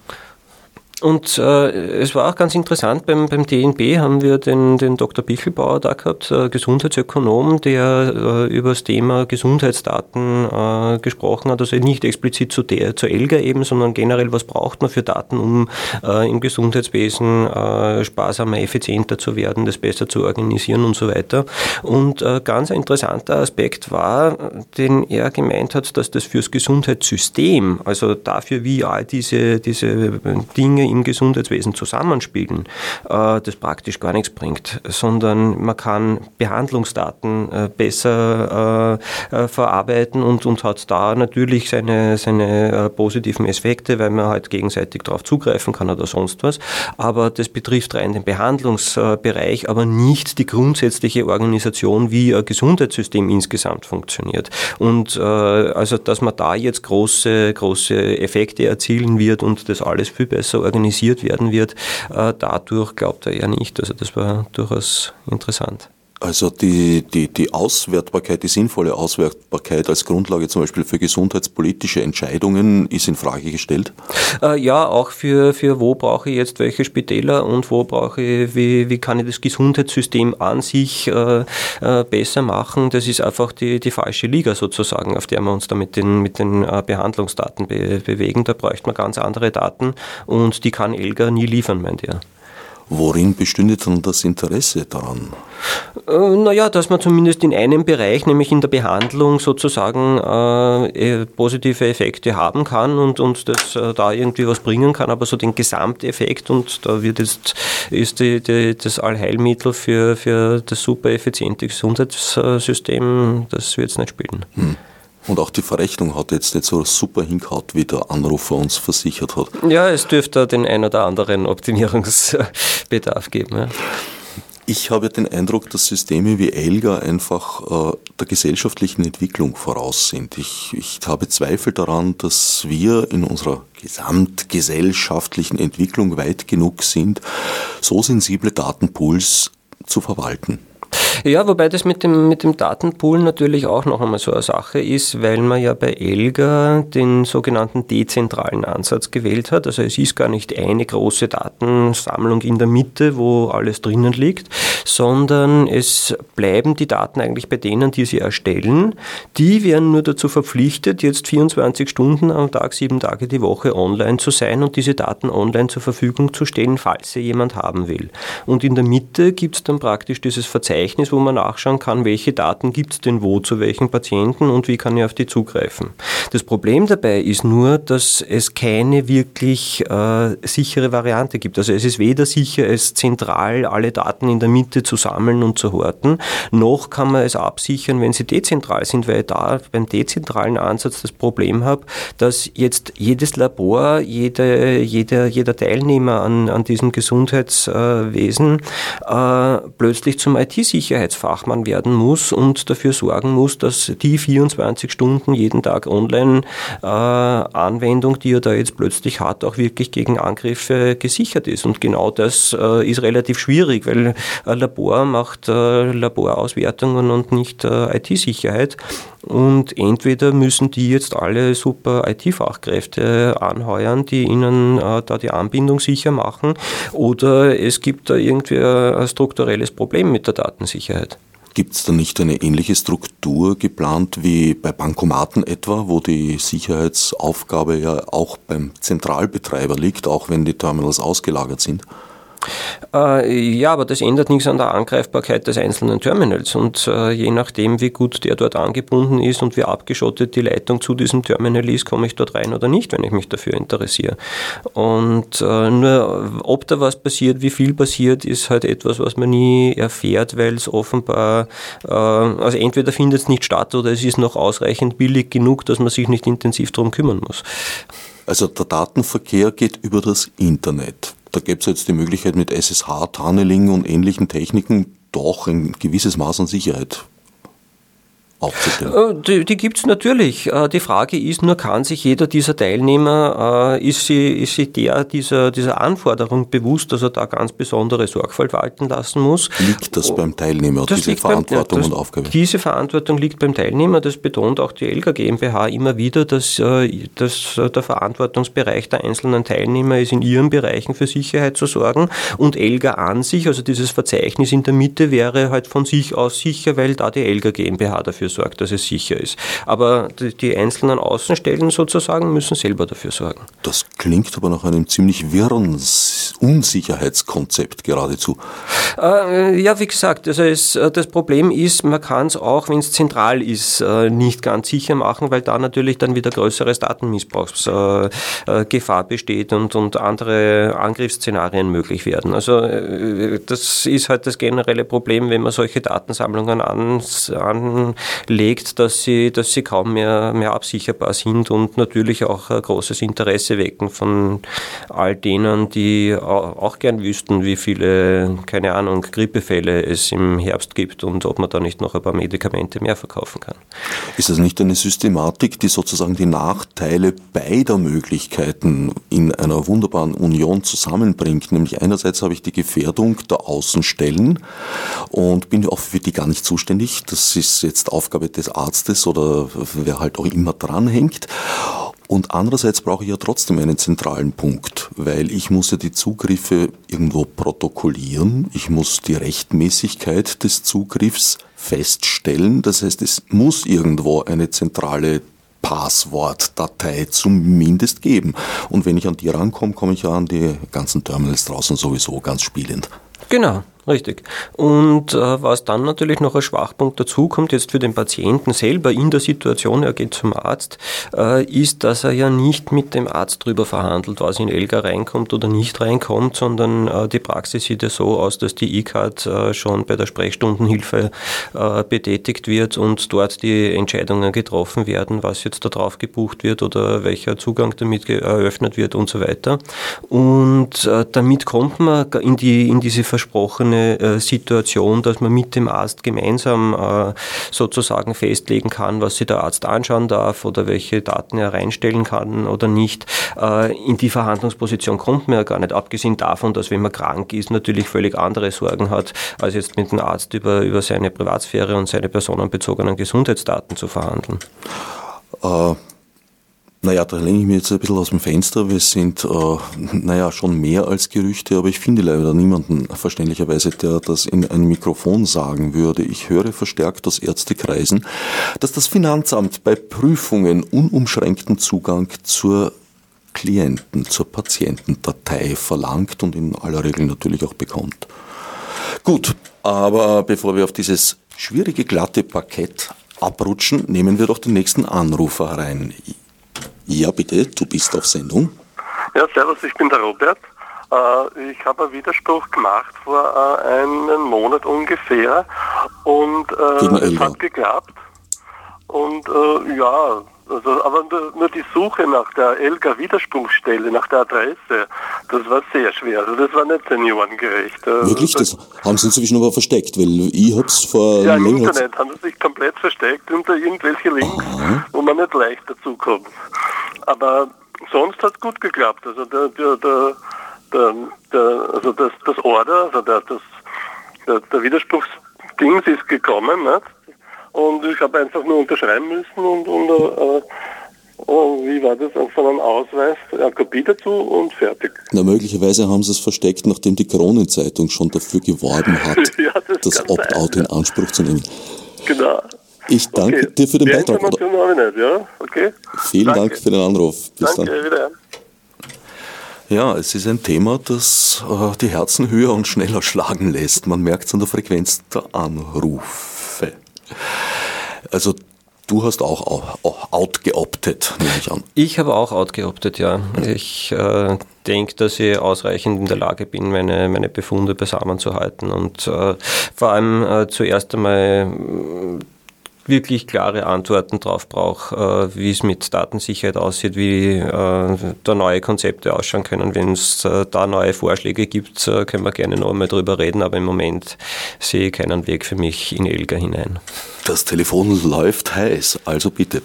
Und äh, es war auch ganz interessant, beim, beim DNB haben wir den, den Dr. Bichelbauer da gehabt, äh, Gesundheitsökonom, der äh, über das Thema Gesundheitsdaten äh, gesprochen hat, also nicht explizit zu der, zur ELGA eben, sondern generell, was braucht man für Daten, um äh, im Gesundheitswesen äh, sparsamer, effizienter zu werden, das besser zu organisieren und so weiter. Und äh, ganz ein interessanter Aspekt war, den er gemeint hat, dass das fürs Gesundheitssystem, also dafür, wie all diese, diese Dinge im Gesundheitswesen zusammenspielen, äh, das praktisch gar nichts bringt, sondern man kann Behandlungsdaten äh, besser äh, verarbeiten und, und hat da natürlich seine, seine positiven Effekte, weil man halt gegenseitig darauf zugreifen kann oder sonst was. Aber das betrifft rein den Behandlungsbereich, aber nicht die grundsätzliche Organisation, wie ein Gesundheitssystem insgesamt funktioniert. Und also, dass man da jetzt große, große Effekte erzielen wird und das alles viel besser organisiert, organisiert werden wird, äh, dadurch glaubt er eher nicht. Also das war durchaus interessant. Also die, die, die Auswertbarkeit, die sinnvolle Auswertbarkeit als Grundlage zum Beispiel für gesundheitspolitische Entscheidungen ist in Frage gestellt? Äh, ja, auch für, für wo brauche ich jetzt welche Spitäler und wo brauche ich, wie, wie kann ich das Gesundheitssystem an sich äh, äh, besser machen. Das ist einfach die, die falsche Liga sozusagen, auf der wir uns da mit den, mit den äh, Behandlungsdaten be bewegen. Da bräuchte man ganz andere Daten und die kann Elga nie liefern, meint ihr. Worin bestünde dann das Interesse daran? Äh, naja, dass man zumindest in einem Bereich, nämlich in der Behandlung sozusagen äh, positive Effekte haben kann und, und das äh, da irgendwie was bringen kann, aber so den Gesamteffekt und da wird jetzt ist die, die, das Allheilmittel für, für das super effiziente Gesundheitssystem, das wird es nicht spielen. Hm. Und auch die Verrechnung hat jetzt nicht so super hingehauen, wie der Anrufer uns versichert hat. Ja, es dürfte den ein oder anderen Optimierungsbedarf geben. Ja. Ich habe den Eindruck, dass Systeme wie Elga einfach äh, der gesellschaftlichen Entwicklung voraus sind. Ich, ich habe Zweifel daran, dass wir in unserer gesamtgesellschaftlichen Entwicklung weit genug sind, so sensible Datenpools zu verwalten. Ja, wobei das mit dem, mit dem Datenpool natürlich auch noch einmal so eine Sache ist, weil man ja bei Elga den sogenannten dezentralen Ansatz gewählt hat. Also es ist gar nicht eine große Datensammlung in der Mitte, wo alles drinnen liegt, sondern es bleiben die Daten eigentlich bei denen, die sie erstellen. Die werden nur dazu verpflichtet, jetzt 24 Stunden am Tag, sieben Tage die Woche online zu sein und diese Daten online zur Verfügung zu stellen, falls sie jemand haben will. Und in der Mitte gibt es dann praktisch dieses Verzeichnis, wo man nachschauen kann, welche Daten gibt es denn wo zu welchen Patienten und wie kann ich auf die zugreifen. Das Problem dabei ist nur, dass es keine wirklich äh, sichere Variante gibt. Also es ist weder sicher, es zentral alle Daten in der Mitte zu sammeln und zu horten, noch kann man es absichern, wenn sie dezentral sind, weil ich da beim dezentralen Ansatz das Problem habe, dass jetzt jedes Labor, jede, jeder, jeder Teilnehmer an, an diesem Gesundheitswesen äh, plötzlich zum IT-Sicherheitsfachmann werden muss und dafür sorgen muss, dass die 24 Stunden jeden Tag online äh, die er da jetzt plötzlich hat, auch wirklich gegen Angriffe gesichert ist. Und genau das äh, ist relativ schwierig, weil ein Labor macht äh, Laborauswertungen und nicht IT-Sicherheit. Und entweder müssen die jetzt alle super IT-Fachkräfte anheuern, die ihnen äh, da die Anbindung sicher machen, oder es gibt da irgendwie ein strukturelles Problem mit der Datensicherheit. Gibt es da nicht eine ähnliche Struktur geplant wie bei Bankomaten etwa, wo die Sicherheitsaufgabe ja auch beim Zentralbetreiber liegt, auch wenn die Terminals ausgelagert sind? Äh, ja, aber das ändert nichts an der Angreifbarkeit des einzelnen Terminals. Und äh, je nachdem, wie gut der dort angebunden ist und wie abgeschottet die Leitung zu diesem Terminal ist, komme ich dort rein oder nicht, wenn ich mich dafür interessiere. Und äh, nur, ob da was passiert, wie viel passiert, ist halt etwas, was man nie erfährt, weil es offenbar, äh, also entweder findet es nicht statt oder es ist noch ausreichend billig genug, dass man sich nicht intensiv darum kümmern muss. Also der Datenverkehr geht über das Internet. Da gibt es jetzt die Möglichkeit mit SSH, Tunneling und ähnlichen Techniken doch ein gewisses Maß an Sicherheit Äh, die, die gibt es natürlich. Äh, die Frage ist nur, kann sich jeder dieser Teilnehmer, äh, ist sie, ist sie der dieser, dieser Anforderung bewusst, dass er da ganz besondere Sorgfalt walten lassen muss? Liegt das beim Teilnehmer, das diese Verantwortung beim, das, und Aufgabe? Diese Verantwortung liegt beim Teilnehmer. Das betont auch die Elga GmbH immer wieder, dass, dass der Verantwortungsbereich der einzelnen Teilnehmer ist, in ihren Bereichen für Sicherheit zu sorgen. Und Elga an sich, also dieses Verzeichnis in der Mitte, wäre halt von sich aus sicher, weil da die Elga GmbH dafür sorgt, dass es sicher ist. Aber die, die einzelnen Außenstellen sozusagen müssen selber dafür sorgen. Das klingt aber nach einem ziemlich wirren Unsicherheitskonzept geradezu. Äh, ja, wie gesagt, also es, äh, das Problem ist, man kann es auch, wenn es zentral ist, äh, nicht ganz sicher machen, weil da natürlich dann wieder größeres Datenmissbrauchsgefahr besteht und, und andere Angriffsszenarien möglich werden. Also das ist halt das generelle Problem, wenn man solche Datensammlungen an, an legt, dass sie, dass sie kaum mehr, mehr absicherbar sind und natürlich auch ein großes Interesse wecken von all denen, die auch gern wüssten, wie viele, keine Ahnung, Grippefälle es im Herbst gibt und ob man da nicht noch ein paar Medikamente mehr verkaufen kann. Ist das nicht eine Systematik, die sozusagen die Nachteile beider Möglichkeiten in einer wunderbaren Union zusammenbringt? Nämlich einerseits habe ich die Gefährdung der Außenstellen und bin auch für die gar nicht zuständig. Das ist jetzt Aufgabe des Arztes oder wer halt auch immer dranhängt. Und andererseits brauche ich ja trotzdem einen zentralen Punkt, weil ich muss ja die Zugriffe irgendwo protokollieren, ich muss die Rechtmäßigkeit des Zugriffs feststellen. Das heißt, es muss irgendwo eine zentrale Passwortdatei zumindest geben. Und wenn ich an die rankomme, komme ich ja an die ganzen Terminals draußen sowieso ganz spielend. Genau. Richtig. Und äh, was dann natürlich noch als Schwachpunkt dazu kommt, jetzt für den Patienten selber in der Situation, er geht zum Arzt, äh, ist, dass er ja nicht mit dem Arzt drüber verhandelt, was in Elga reinkommt oder nicht reinkommt, sondern äh, die Praxis sieht ja so aus, dass die E-Card äh, schon bei der Sprechstundenhilfe äh, betätigt wird und dort die Entscheidungen getroffen werden, was jetzt da drauf gebucht wird oder welcher Zugang damit eröffnet wird und so weiter. Und äh, damit kommt man in, die, in diese versprochene äh, Situation, dass man mit dem Arzt gemeinsam äh, sozusagen festlegen kann, was sich der Arzt anschauen darf oder welche Daten er reinstellen kann oder nicht. Äh, in die Verhandlungsposition kommt man ja gar nicht, abgesehen davon, dass wenn man krank ist, natürlich völlig andere Sorgen hat, als jetzt mit dem Arzt über, über seine Privatsphäre und seine personenbezogenen Gesundheitsdaten zu verhandeln. Äh, naja, da lehne ich mir jetzt ein bisschen aus dem Fenster. Wir sind, äh, naja, schon mehr als Gerüchte, aber ich finde leider niemanden verständlicherweise, der das in ein Mikrofon sagen würde. Ich höre verstärkt aus Ärztekreisen, dass das Finanzamt bei Prüfungen unumschränkten Zugang zur Klienten, zur Patientendatei verlangt und in aller Regel natürlich auch bekommt. Gut, aber bevor wir auf dieses schwierige, glatte Parkett abrutschen, nehmen wir doch den nächsten Anrufer rein. Ja, bitte, du bist auf Sendung. Ja, servus, ich bin der Robert. Äh, ich habe einen Widerspruch gemacht vor äh, einem Monat ungefähr und äh, es hat geklappt. Und ja, also, aber nur die Suche nach der Elga-Widerspruchsstelle, nach der Adresse, das war sehr schwer. Also das war nicht seniorengerecht. Wirklich? Das, haben Sie inzwischen aber versteckt, weil ich habe es vor Ja, im Internet haben sie sich komplett versteckt unter irgendwelche Links, Aha. wo man nicht leicht dazu kommt. Aber sonst hat es gut geklappt. Also der, der, der, der, der also das, das Order, also der, das, der, der Widerspruchsdings ist gekommen, nicht? Und ich habe einfach nur unterschreiben müssen und, und äh, Oh, wie war das? Von einem Ausweis, eine Kopie dazu und fertig. Na, möglicherweise haben sie es versteckt, nachdem die Kronenzeitung schon dafür geworben hat, ja, das, das Opt-out in Anspruch zu nehmen. Genau. Ich danke okay. dir für den Die Beitrag. Information habe ich nicht, ja? Okay. Vielen danke. Dank für den Anruf. Bis danke, dann. Wieder. Ja, es ist ein Thema, das äh, die Herzen höher und schneller schlagen lässt. Man merkt es an der Frequenz der Anrufe. Also Du hast auch, auch outgeoptet, nehme ich an. Ich habe auch outgeoptet, ja. Ich äh, denke, dass ich ausreichend in der Lage bin, meine, meine Befunde beisammen zu halten und äh, vor allem äh, zuerst einmal wirklich klare Antworten drauf brauche, äh, wie es mit Datensicherheit aussieht, wie äh, da neue Konzepte ausschauen können. Wenn es äh, da neue Vorschläge gibt, können wir gerne noch einmal drüber reden, aber im Moment sehe ich keinen Weg für mich in Elga hinein. Das Telefon läuft heiß, also bitte.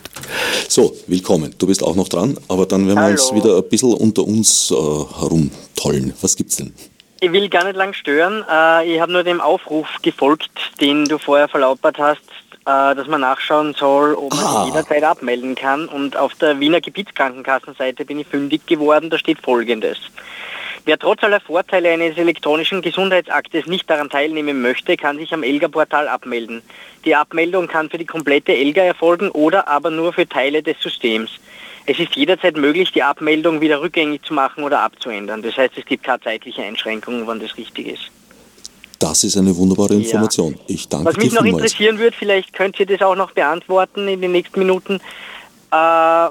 So, willkommen. Du bist auch noch dran, aber dann werden wir uns wieder ein bisschen unter uns äh, herumtollen. Was gibt's denn? Ich will gar nicht lang stören. Ich habe nur dem Aufruf gefolgt, den du vorher verlautbart hast, äh, dass man nachschauen soll, ob man ah. jederzeit abmelden kann. Und auf der Wiener Gebietskrankenkassenseite bin ich fündig geworden, da steht folgendes. Wer trotz aller Vorteile eines elektronischen Gesundheitsaktes nicht daran teilnehmen möchte, kann sich am Elga-Portal abmelden. Die Abmeldung kann für die komplette Elga erfolgen oder aber nur für Teile des Systems. Es ist jederzeit möglich, die Abmeldung wieder rückgängig zu machen oder abzuändern. Das heißt, es gibt keine zeitliche Einschränkung, wann das richtig ist. Das ist eine wunderbare Information. Ja. Ich danke Was mich noch vielmals. interessieren würde, vielleicht könnt ihr das auch noch beantworten in den nächsten Minuten, äh,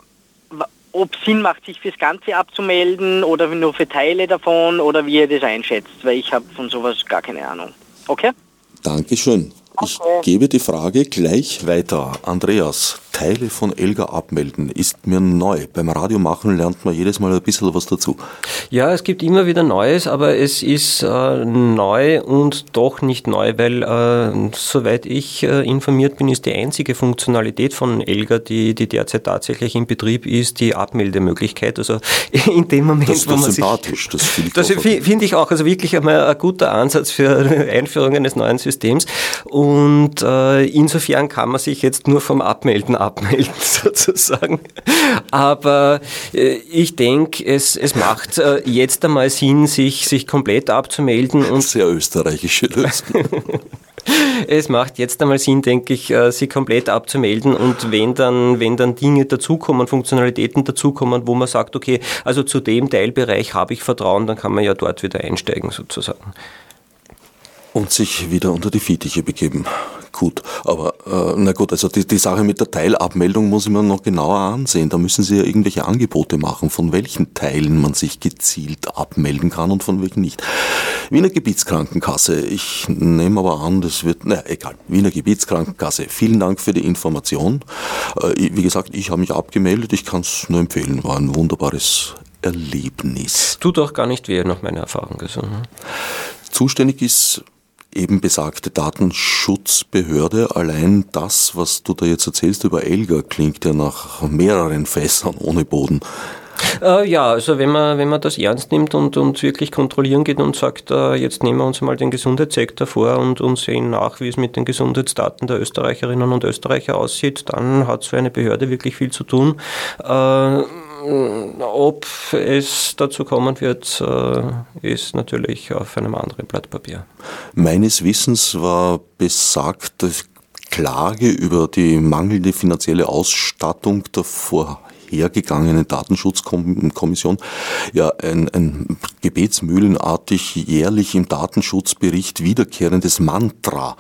ob es Sinn macht, sich fürs Ganze abzumelden oder nur für Teile davon oder wie ihr das einschätzt, weil ich habe von sowas gar keine Ahnung. Okay? Dankeschön. Ich gebe die Frage gleich weiter. Andreas, Teile von Elga abmelden ist mir neu. Beim Radiomachen lernt man jedes Mal ein bisschen was dazu. Ja, es gibt immer wieder Neues, aber es ist äh, neu und doch nicht neu, weil äh, soweit ich äh, informiert bin, ist die einzige Funktionalität von Elga, die, die derzeit tatsächlich in Betrieb ist, die Abmeldemöglichkeit. Also in dem Moment, das ist wo man sympathisch, sich, das finde ich, das finde ich auch. Also wirklich einmal ein guter Ansatz für Einführung eines neuen Systems. Und äh, insofern kann man sich jetzt nur vom Abmelden abmelden sozusagen. Aber äh, ich denke, es, es macht äh, jetzt einmal Sinn, sich, sich komplett abzumelden. Und Sehr österreichische Lösung. es macht jetzt einmal Sinn, denke ich, äh, sie komplett abzumelden und wenn dann, wenn dann Dinge dazukommen, Funktionalitäten dazukommen, wo man sagt, okay, also zu dem Teilbereich habe ich Vertrauen, dann kann man ja dort wieder einsteigen sozusagen. Und sich wieder unter die Fittiche begeben. Gut, aber äh, na gut, also die, die Sache mit der Teilabmeldung muss ich mir noch genauer ansehen. Da müssen Sie ja irgendwelche Angebote machen, von welchen Teilen man sich gezielt abmelden kann und von welchen nicht. Wiener Gebietskrankenkasse, ich nehme aber an, das wird, na egal, Wiener Gebietskrankenkasse, vielen Dank für die Information. Äh, wie gesagt, ich habe mich abgemeldet, ich kann es nur empfehlen, war ein wunderbares Erlebnis. Tut auch gar nicht weh, nach meiner Erfahrung. Also, Zuständig ist eben besagte Datenschutzbehörde. Allein das, was du da jetzt erzählst über Elga, klingt ja nach mehreren Fässern ohne Boden. Äh, ja, also wenn man, wenn man das ernst nimmt und, und wirklich kontrollieren geht und sagt, äh, jetzt nehmen wir uns mal den Gesundheitssektor vor und, und sehen nach, wie es mit den Gesundheitsdaten der Österreicherinnen und Österreicher aussieht, dann hat so eine Behörde wirklich viel zu tun. Äh, ob es dazu kommen wird, äh, ist natürlich auf einem anderen Blatt Papier. Meines Wissens war besagte Klage über die mangelnde finanzielle Ausstattung der vorhergegangenen Datenschutzkommission ja ein, ein gebetsmühlenartig jährlich im Datenschutzbericht wiederkehrendes Mantra.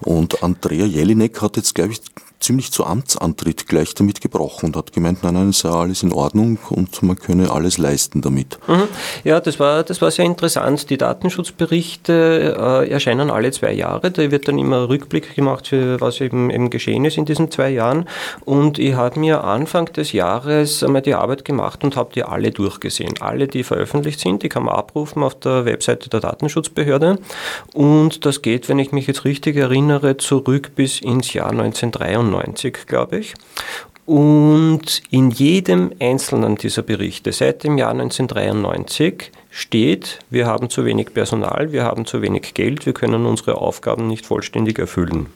Und Andrea Jelinek hat jetzt, glaube ich, ziemlich zu Amtsantritt gleich damit gebrochen und hat gemeint, nein, nein, es sei alles in Ordnung und man könne alles leisten damit. Mhm. Ja, das war, das war sehr interessant. Die Datenschutzberichte äh, erscheinen alle zwei Jahre. Da wird dann immer Rückblick gemacht, für was eben, eben geschehen ist in diesen zwei Jahren. Und ich habe mir Anfang des Jahres einmal die Arbeit gemacht und habe die alle durchgesehen. Alle, die veröffentlicht sind, die kann man abrufen auf der Webseite der Datenschutzbehörde. Und das geht, wenn ich mich jetzt richtig erinnere, zurück bis ins Jahr 1993. 1993, glaube ich. Und in jedem einzelnen dieser Berichte seit dem Jahr 1993 steht, wir haben zu wenig Personal, wir haben zu wenig Geld, wir können unsere Aufgaben nicht vollständig erfüllen.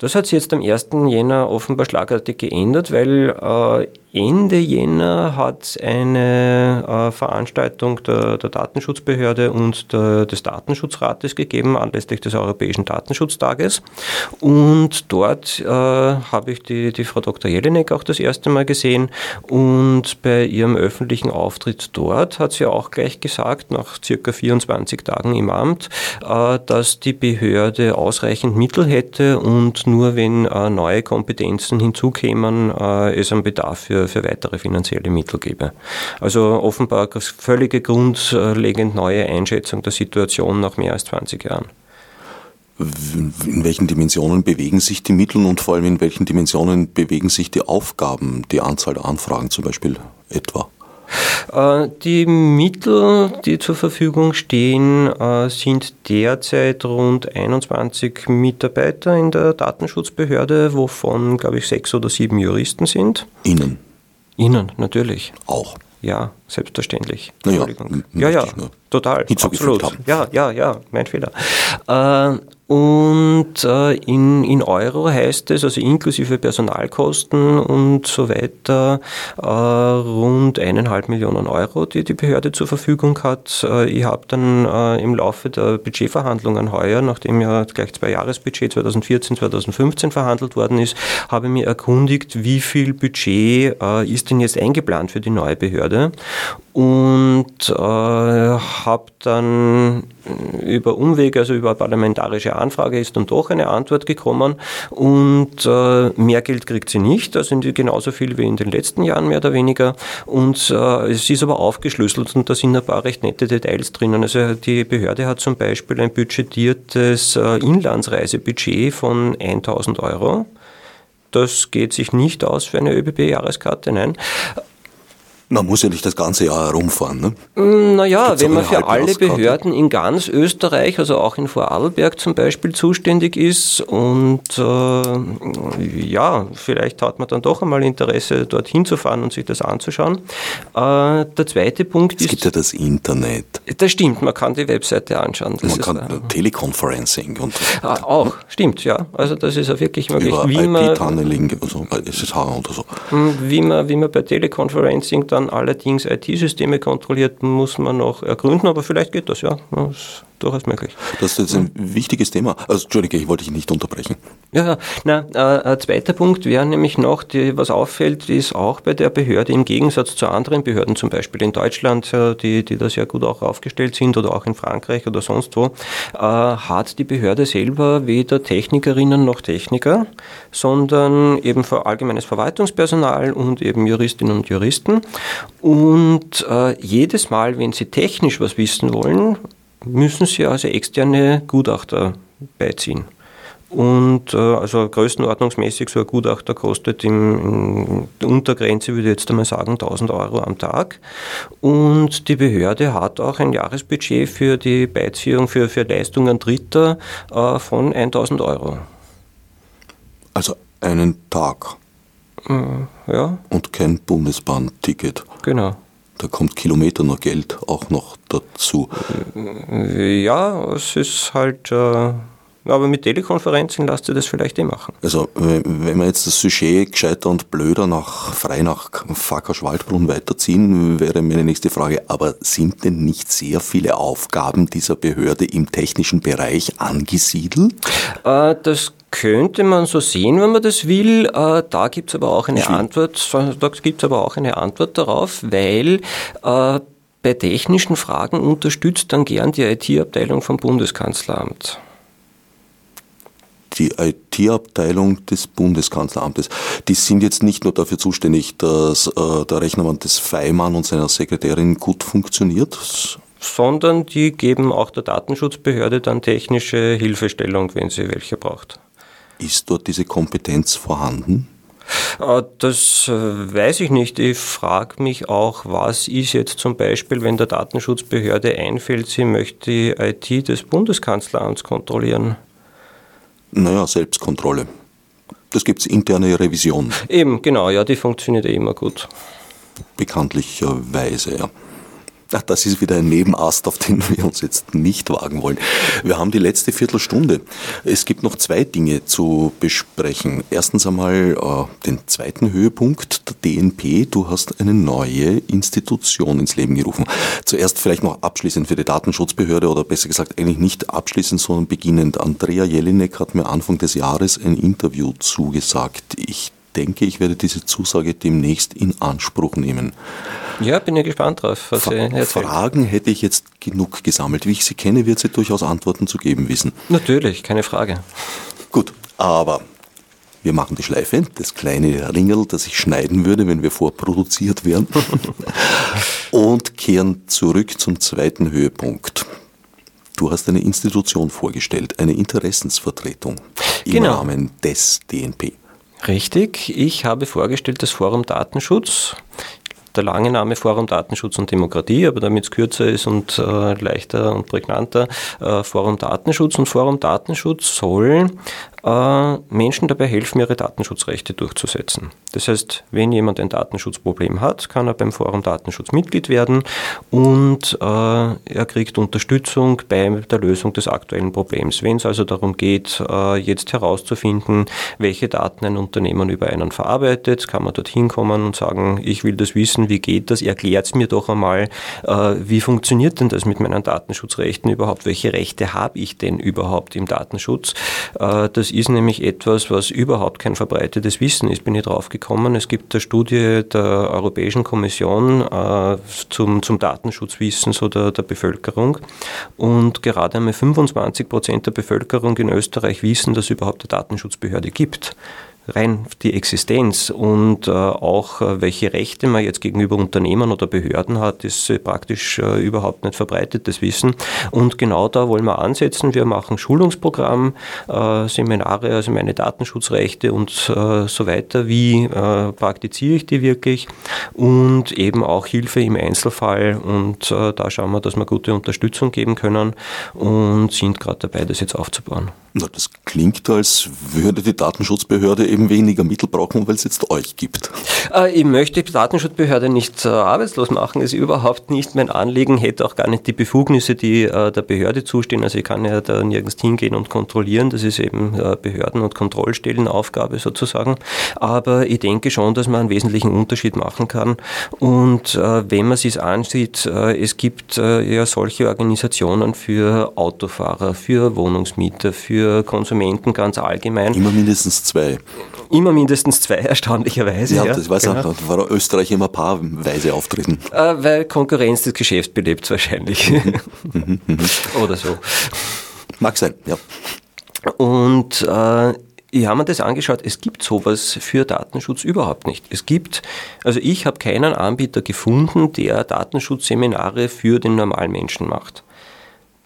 Das hat sich jetzt am 1. Jänner offenbar schlagartig geändert, weil äh, Ende Jänner hat eine äh, Veranstaltung der, der, Datenschutzbehörde und der, des Datenschutzrates gegeben, anlässlich des Europäischen Datenschutztages. Und dort äh, habe ich die, die Frau Dr. Jelinek auch das erste Mal gesehen. Und bei ihrem öffentlichen Auftritt dort hat sie auch gleich gesagt, nach circa 24 Tagen im Amt, äh, dass die Behörde ausreichend Mittel hätte und nur wenn äh, neue Kompetenzen hinzukämen, äh, es einen Bedarf für für, weitere finanzielle Mittel gebe. Also offenbar völlige grundlegend neue Einschätzung der Situation nach mehr als 20 Jahren. In welchen Dimensionen bewegen sich die Mittel und vor allem in welchen Dimensionen bewegen sich die Aufgaben, die Anzahl der Anfragen zum Beispiel etwa? Äh, die Mittel, die zur Verfügung stehen, äh, sind derzeit rund 21 Mitarbeiter in der Datenschutzbehörde, wovon, glaube ich, sechs oder sieben Juristen sind. Ihnen? Ihnen, natürlich. Auch. Ja, selbstverständlich. Naja, ja, ja, total. Absolut. Ja, ja, ja, mein Fehler. Äh, und äh, in, in Euro heißt es, also inklusive Personalkosten und so weiter, äh, rund eineinhalb Millionen Euro, die die Behörde zur Verfügung hat. Äh, ich habe dann äh, im Laufe der Budgetverhandlungen heuer, nachdem ja gleich zwei Jahresbudget 2014, 2015 verhandelt worden ist, habe mir erkundigt, wie viel Budget äh, ist denn jetzt eingeplant für die neue Behörde. und äh, habe dann über Umwege, also über parlamentarische Anfrage ist dann doch eine Antwort gekommen und äh, mehr Geld kriegt sie nicht, also genauso viel wie in den letzten Jahren mehr oder weniger und äh, es ist aber aufgeschlüsselt und da sind ein paar recht nette Details drinnen. Also die Behörde hat zum Beispiel ein budgetiertes äh, Inlandsreisebudget von 1000 Euro. Das geht sich nicht aus für eine ÖBB-Jahreskarte, nein. Man muss ja nicht das ganze Jahr herumfahren, ne? Mm, naja, wenn man für alle Behörden in ganz Österreich, also auch in Vorarlberg zum Beispiel, zuständig ist und äh, ja, vielleicht hat man dann doch einmal Interesse, dorthin zu fahren und sich das anzuschauen. Äh, der zweite Punkt es ist... Es gibt ja das Internet. Das stimmt, man kann die Webseite anschauen. Das man kann äh, Teleconferencing und... Ah, auch, stimmt, ja. Also das ist auch wirklich möglich. Über IP-Tunneling, also SSH oder so. Wie man, wie man bei Teleconferencing dann dann allerdings IT-Systeme kontrolliert, muss man noch ergründen, aber vielleicht geht das, ja. Das durchaus möglich. Das ist jetzt ein wichtiges Thema. Also, Entschuldige, ich wollte dich nicht unterbrechen. Ja, na, äh, ein zweiter Punkt wäre nämlich noch, die, was auffällt, ist auch bei der Behörde im Gegensatz zu anderen Behörden, zum Beispiel in Deutschland, äh, die, die da sehr gut auch aufgestellt sind oder auch in Frankreich oder sonst wo, äh, hat die Behörde selber weder Technikerinnen noch Techniker, sondern eben allgemeines Verwaltungspersonal und eben Juristinnen und Juristen. Und äh, jedes Mal, wenn sie technisch was wissen wollen, müssen Sie also externe Gutachter beiziehen. Und äh, also größenordnungsmäßig so ein Gutachter kostet im, in der Untergrenze, würde ich jetzt einmal sagen, 1000 Euro am Tag. Und die Behörde hat auch ein Jahresbudget für die Beiziehung für, für Leistungen Dritter äh, von 1000 Euro. Also einen Tag. Äh, ja. Und kein Bundesbahnticket. Genau. Da kommt Kilometer noch Geld auch noch dazu. Ja, es ist halt. Äh, aber mit Telekonferenzen lasst ihr das vielleicht eh machen. Also, wenn wir jetzt das Sujet gescheiter und blöder nach, frei nach Facker-Schwaldbrunn weiterziehen, wäre meine nächste Frage, aber sind denn nicht sehr viele Aufgaben dieser Behörde im technischen Bereich angesiedelt? Äh, das könnte man so sehen, wenn man das will. Äh, da gibt es aber auch eine Antwort. Da gibt aber auch eine Antwort darauf, weil äh, bei technischen Fragen unterstützt dann gern die IT-Abteilung vom Bundeskanzleramt. Die IT-Abteilung des Bundeskanzleramtes, die sind jetzt nicht nur dafür zuständig, dass äh, der Rechnermann des Feimann und seiner Sekretärin gut funktioniert, sondern die geben auch der Datenschutzbehörde dann technische Hilfestellung, wenn sie welche braucht. Ist dort diese Kompetenz vorhanden? Äh, das äh, weiß ich nicht. Ich frage mich auch, was ist jetzt zum Beispiel, wenn der Datenschutzbehörde einfällt, sie möchte die IT des Bundeskanzleramts kontrollieren? Naja, Selbstkontrolle. Das gibt es interne Revision. Eben, genau, ja, die funktioniert eh immer gut. Bekanntlicherweise, ja. Ach, das ist wieder ein Nebenast, auf den wir uns jetzt nicht wagen wollen. Wir haben die letzte Viertelstunde. Es gibt noch zwei Dinge zu besprechen. Erstens einmal äh, den zweiten Höhepunkt, der DNP. Du hast eine neue Institution ins Leben gerufen. Zuerst vielleicht noch abschließend für die Datenschutzbehörde oder besser gesagt eigentlich nicht abschließend, sondern beginnend. Andrea Jelinek hat mir Anfang des Jahres ein Interview zugesagt. Ich denke, ich werde diese Zusage demnächst in Anspruch nehmen. Ja, bin ja gespannt drauf, was Fra erzählt. Fragen hätte ich jetzt genug gesammelt. Wie ich Sie kenne, wird sie durchaus Antworten zu geben wissen. Natürlich, keine Frage. Gut, aber wir machen die Schleife, das kleine Ringel, das ich schneiden würde, wenn wir vorproduziert wären, und kehren zurück zum zweiten Höhepunkt. Du hast eine Institution vorgestellt, eine Interessensvertretung im genau. Rahmen des DNP. Richtig, ich habe vorgestellt das Forum Datenschutz. Der lange Name Forum Datenschutz und Demokratie, aber damit es kürzer ist und äh, leichter und prägnanter, äh, Forum Datenschutz. Und Forum Datenschutz soll äh, Menschen dabei helfen, ihre Datenschutzrechte durchzusetzen. Das heißt, wenn jemand ein Datenschutzproblem hat, kann er beim Forum Datenschutz Mitglied werden und äh, er kriegt Unterstützung bei der Lösung des aktuellen Problems. Wenn es also darum geht, äh, jetzt herauszufinden, welche Daten ein Unternehmen über einen verarbeitet, kann man dorthin kommen und sagen, ich will das wissen, wie geht das, erklärt es mir doch einmal, äh, wie funktioniert denn das mit meinen Datenschutzrechten überhaupt, welche Rechte habe ich denn überhaupt im Datenschutz. Äh, das Das ist nämlich etwas, was überhaupt kein verbreitetes Wissen ist, bin ich drauf gekommen. Es gibt eine Studie der Europäischen Kommission äh, zum, zum Datenschutzwissen so der, der Bevölkerung. Und gerade einmal 25 Prozent der Bevölkerung in Österreich wissen, dass es überhaupt eine Datenschutzbehörde gibt rein die Existenz und äh, auch äh, welche Rechte man jetzt gegenüber Unternehmen oder Behörden hat, ist äh, praktisch überhaupt nicht verbreitetes Wissen. Und genau da wollen wir ansetzen. Wir machen Schulungsprogramm, Seminare, also meine Datenschutzrechte und so weiter. Wie praktiziere ich die wirklich? Und eben auch Hilfe im Einzelfall. Und da schauen wir, dass wir gute Unterstützung geben können und sind gerade dabei, das jetzt aufzubauen. Na, das klingt, als würde die Datenschutzbehörde eben weniger Mittel brauchen, weil es jetzt euch gibt. Äh, ich möchte die Datenschutzbehörde nicht äh, arbeitslos machen, ist überhaupt nicht mein Anliegen, hätte auch gar nicht die Befugnisse, die äh, der Behörde zustehen. Also ich kann ja da nirgends hingehen und kontrollieren, das ist eben Behörden- und Kontrollstellenaufgabe sozusagen. Aber ich denke schon, dass man einen wesentlichen Unterschied machen kann. Und wenn man sich ansieht, es gibt ja solche Organisationen für Autofahrer, für Wohnungsmieter, für für Konsumenten ganz allgemein. Immer mindestens zwei. Immer mindestens zwei, erstaunlicherweise. Ja, ja das weiß genau. auch, war Österreich immer paarweise auftreten. Äh, weil Konkurrenz das Geschäft belebt wahrscheinlich. Mhm, mhm, mhm. Oder so. Mag sein, ja. Und äh, ich habe mir das angeschaut, es gibt sowas für Datenschutz überhaupt nicht. Es gibt, also ich habe keinen Anbieter gefunden, der Datenschutzseminare für den normalen Menschen macht.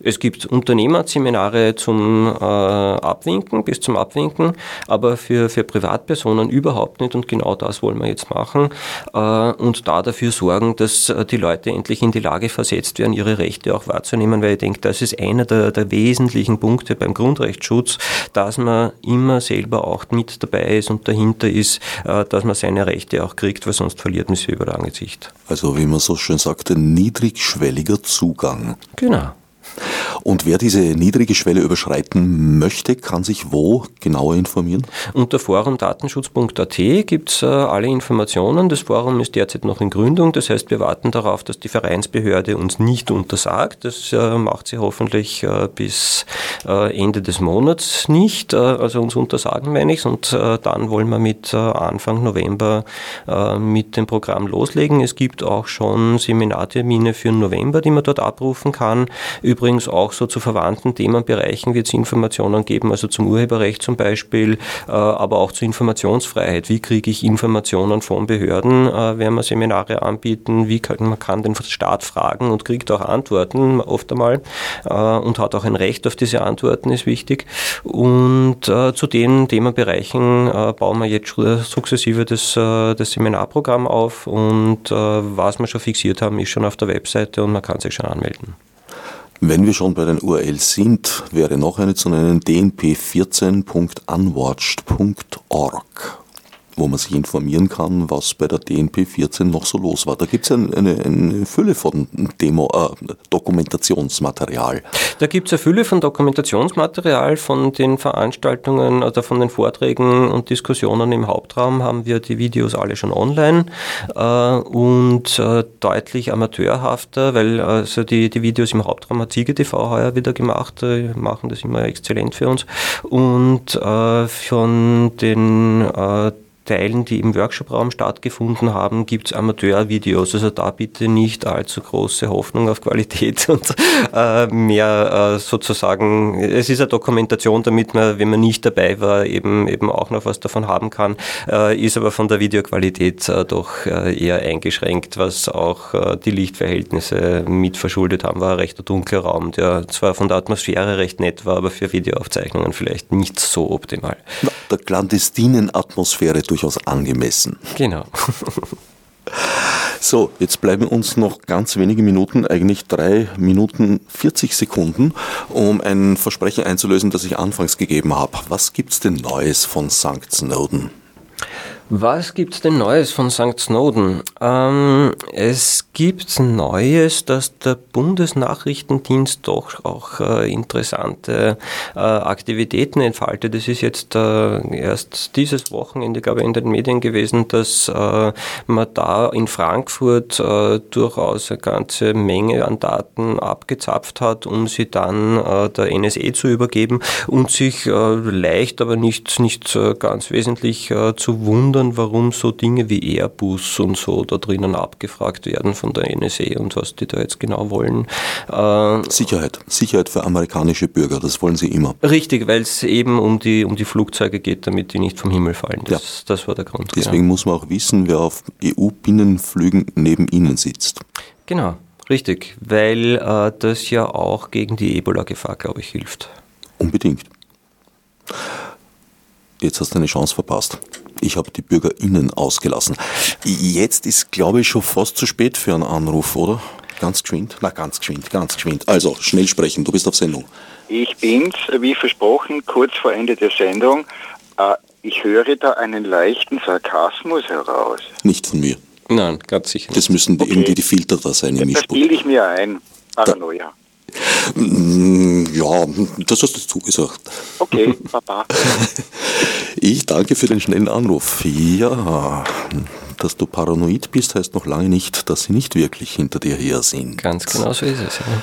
Es gibt Unternehmerseminare zum äh, Abwinken, bis zum Abwinken, aber für, für Privatpersonen überhaupt nicht und genau das wollen wir jetzt machen äh, und da dafür sorgen, dass äh, die Leute endlich in die Lage versetzt werden, ihre Rechte auch wahrzunehmen, weil ich denke, das ist einer der, der wesentlichen Punkte beim Grundrechtsschutz, dass man immer selber auch mit dabei ist und dahinter ist, äh, dass man seine Rechte auch kriegt, weil sonst verliert man sie über lange Sicht. Also wie man so schön sagte, niedrigschwelliger Zugang. Genau. Und wer diese niedrige Schwelle überschreiten möchte, kann sich wo genauer informieren? Unter forumdatenschutz.at gibt es äh, alle Informationen. Das Forum ist derzeit noch in Gründung. Das heißt, wir warten darauf, dass die Vereinsbehörde uns nicht untersagt. Das äh, macht sie hoffentlich äh, bis äh, Ende des Monats nicht. Äh, also uns untersagen meine ich. Und äh, dann wollen wir mit Anfang November mit dem Programm loslegen. Es gibt auch schon Seminartermine für November, die man dort abrufen kann. Übrigens auch auch so zu verwandten Themenbereichen wird es Informationen geben, also zum Urheberrecht zum Beispiel, äh, aber auch zur Informationsfreiheit. Wie kriege ich Informationen von Behörden, äh, werden wir Seminare anbieten, wie kann, man kann den Staat fragen und kriegt auch Antworten oft einmal äh, und hat auch ein Recht auf diese Antworten, ist wichtig. Und zu den Themenbereichen bauen wir jetzt sukzessive das, das Seminarprogramm auf und was wir schon fixiert haben, ist schon auf der Webseite und man kann sich schon anmelden. Wenn wir schon bei den URLs sind, wäre noch eine zu nennen dnp14.unwatched.org wo man sich informieren kann, was bei der DNP 14 noch so los war. Da gibt es eine, eine, eine, Fülle von Demo, äh, Dokumentationsmaterial. Da gibt es eine Fülle von Dokumentationsmaterial von den Veranstaltungen oder von den Vorträgen und Diskussionen im Hauptraum haben wir die Videos alle schon online äh, und äh, deutlich amateurhafter, weil also die, die Videos im Hauptraum hat Ziege TV heuer wieder gemacht, äh, machen das immer exzellent für uns und äh, von den äh, Teilen, die im Workshopraum stattgefunden haben, gibt es Amateurvideos. Also da bitte nicht allzu große Hoffnung auf Qualität und äh, mehr äh, sozusagen, es ist eine Dokumentation, damit man, wenn man nicht dabei war, eben, eben auch noch was davon haben kann, äh, ist aber von der Videoqualität äh, doch äh, eher eingeschränkt, was auch äh, die Lichtverhältnisse mit verschuldet haben. War ein recht dunkler Raum, der zwar von der Atmosphäre recht nett war, aber für Videoaufzeichnungen vielleicht nicht so optimal. Der clandestinen Atmosphäre durchaus angemessen. Genau. So, jetzt bleiben uns noch ganz wenige Minuten, eigentlich drei Minuten 40 Sekunden, um ein Versprechen einzulösen, das ich anfangs gegeben habe. Was gibt es denn Neues von St. Snowden? Was gibt es denn Neues von St. Snowden? Ähm, es gibt Neues, dass der Bundesnachrichtendienst doch auch äh, interessante äh, Aktivitäten entfaltet. Es ist jetzt äh, erst dieses Wochenende, glaube ich, in den Medien gewesen, dass äh, man da in Frankfurt äh, durchaus eine ganze Menge an Daten abgezapft hat, um sie dann äh, der NSE zu übergeben und sich leicht, aber nicht, nicht ganz wesentlich zu wundern, wundern, warum so Dinge wie Airbus und so da drinnen abgefragt werden von der NSA und was die da jetzt genau wollen. Äh, Sicherheit. Sicherheit für amerikanische Bürger, das wollen sie immer. Richtig, weil es eben um die, um die Flugzeuge geht, damit die nicht vom Himmel fallen. Das, ja. das war der Grund. Deswegen genau. muss man auch wissen, wer auf EU-Binnenflügen neben ihnen sitzt. Genau, richtig, weil äh, das ja auch gegen die Ebola-Gefahr, glaube ich, hilft. Unbedingt. Jetzt hast du eine Chance verpasst. Ich habe die BürgerInnen ausgelassen. Jetzt ist, glaube ich, schon fast zu spät für einen Anruf, oder? Ganz geschwind? Na, ganz geschwind, ganz geschwind. Also, schnell sprechen, du bist auf Sendung. Ich bin's, wie versprochen, kurz vor Ende der Sendung. Äh, ich höre da einen leichten Sarkasmus heraus. Nicht von mir. Nein, ganz sicher. Nicht. Das müssen die, okay. irgendwie die Filter da sein im Das bilde ich mir ein. Paranoia. Da ja, das hast du zugesagt. Okay, Papa. Ich danke für den schnellen Anruf. Ja, dass du paranoid bist, heißt noch lange nicht, dass sie nicht wirklich hinter dir her sind. Ganz genau so ist es. Ja.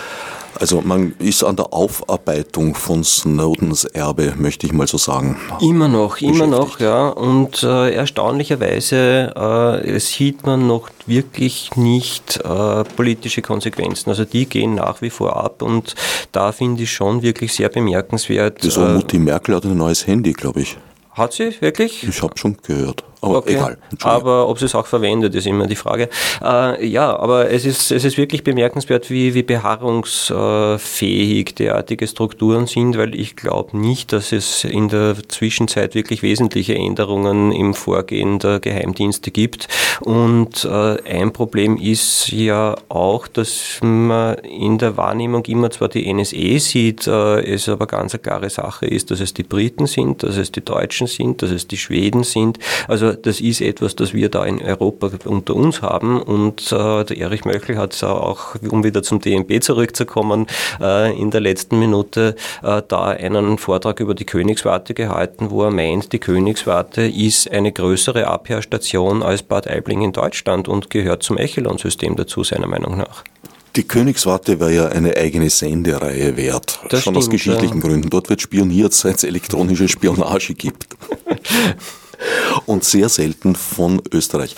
Also man ist an der Aufarbeitung von Snowdens Erbe, möchte ich mal so sagen. Immer noch, immer noch, ja. Und äh, erstaunlicherweise äh, sieht man noch wirklich nicht äh, politische Konsequenzen. Also die gehen nach wie vor ab und da finde ich schon wirklich sehr bemerkenswert. Äh, Mutti Merkel hat ein neues Handy, glaube ich. Hat sie wirklich? Ich habe schon gehört. Aber okay. egal. Aber ob sie es auch verwendet, ist immer die Frage. Äh, ja, aber es ist, es ist wirklich bemerkenswert, wie, wie beharrungsfähig derartige Strukturen sind, weil ich glaube nicht, dass es in der Zwischenzeit wirklich wesentliche Änderungen im Vorgehen der Geheimdienste gibt. Und äh, ein Problem ist ja auch, dass man in der Wahrnehmung immer zwar die NSE sieht, äh, es aber ganz eine klare Sache ist, dass es die Briten sind, dass es die Deutschen sind, dass es die Schweden sind. Also das ist etwas, das wir da in Europa unter uns haben. Und äh, der Erich Möchel hat auch, um wieder zum DNB zurückzukommen, äh, in der letzten Minute äh, da einen Vortrag über die Königswarte gehalten, wo er meint, die Königswarte ist eine größere Abhörstation als Bad Aibling in Deutschland und gehört zum Echelon-System dazu, seiner Meinung nach. Die Königswarte wäre ja eine eigene Sendereihe wert. Das Schon stimmt, aus geschichtlichen ja. Gründen. Dort wird spioniert, seit es elektronische Spionage gibt. und sehr selten von Österreich.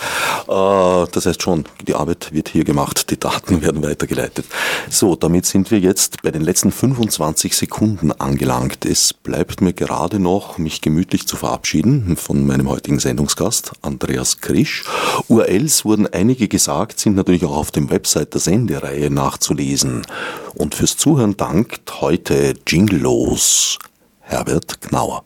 Äh, das heißt schon, die Arbeit wird hier gemacht, die Daten werden weitergeleitet. So, damit sind wir jetzt bei den letzten 25 Sekunden angelangt. Es bleibt mir gerade noch, mich gemütlich zu verabschieden von meinem heutigen Sendungsgast, Andreas Krisch. URLs wurden einige gesagt, sind natürlich auch auf dem Website der Sendereihe nachzulesen. Und fürs Zuhören dankt heute Jinglos Herbert Knauer.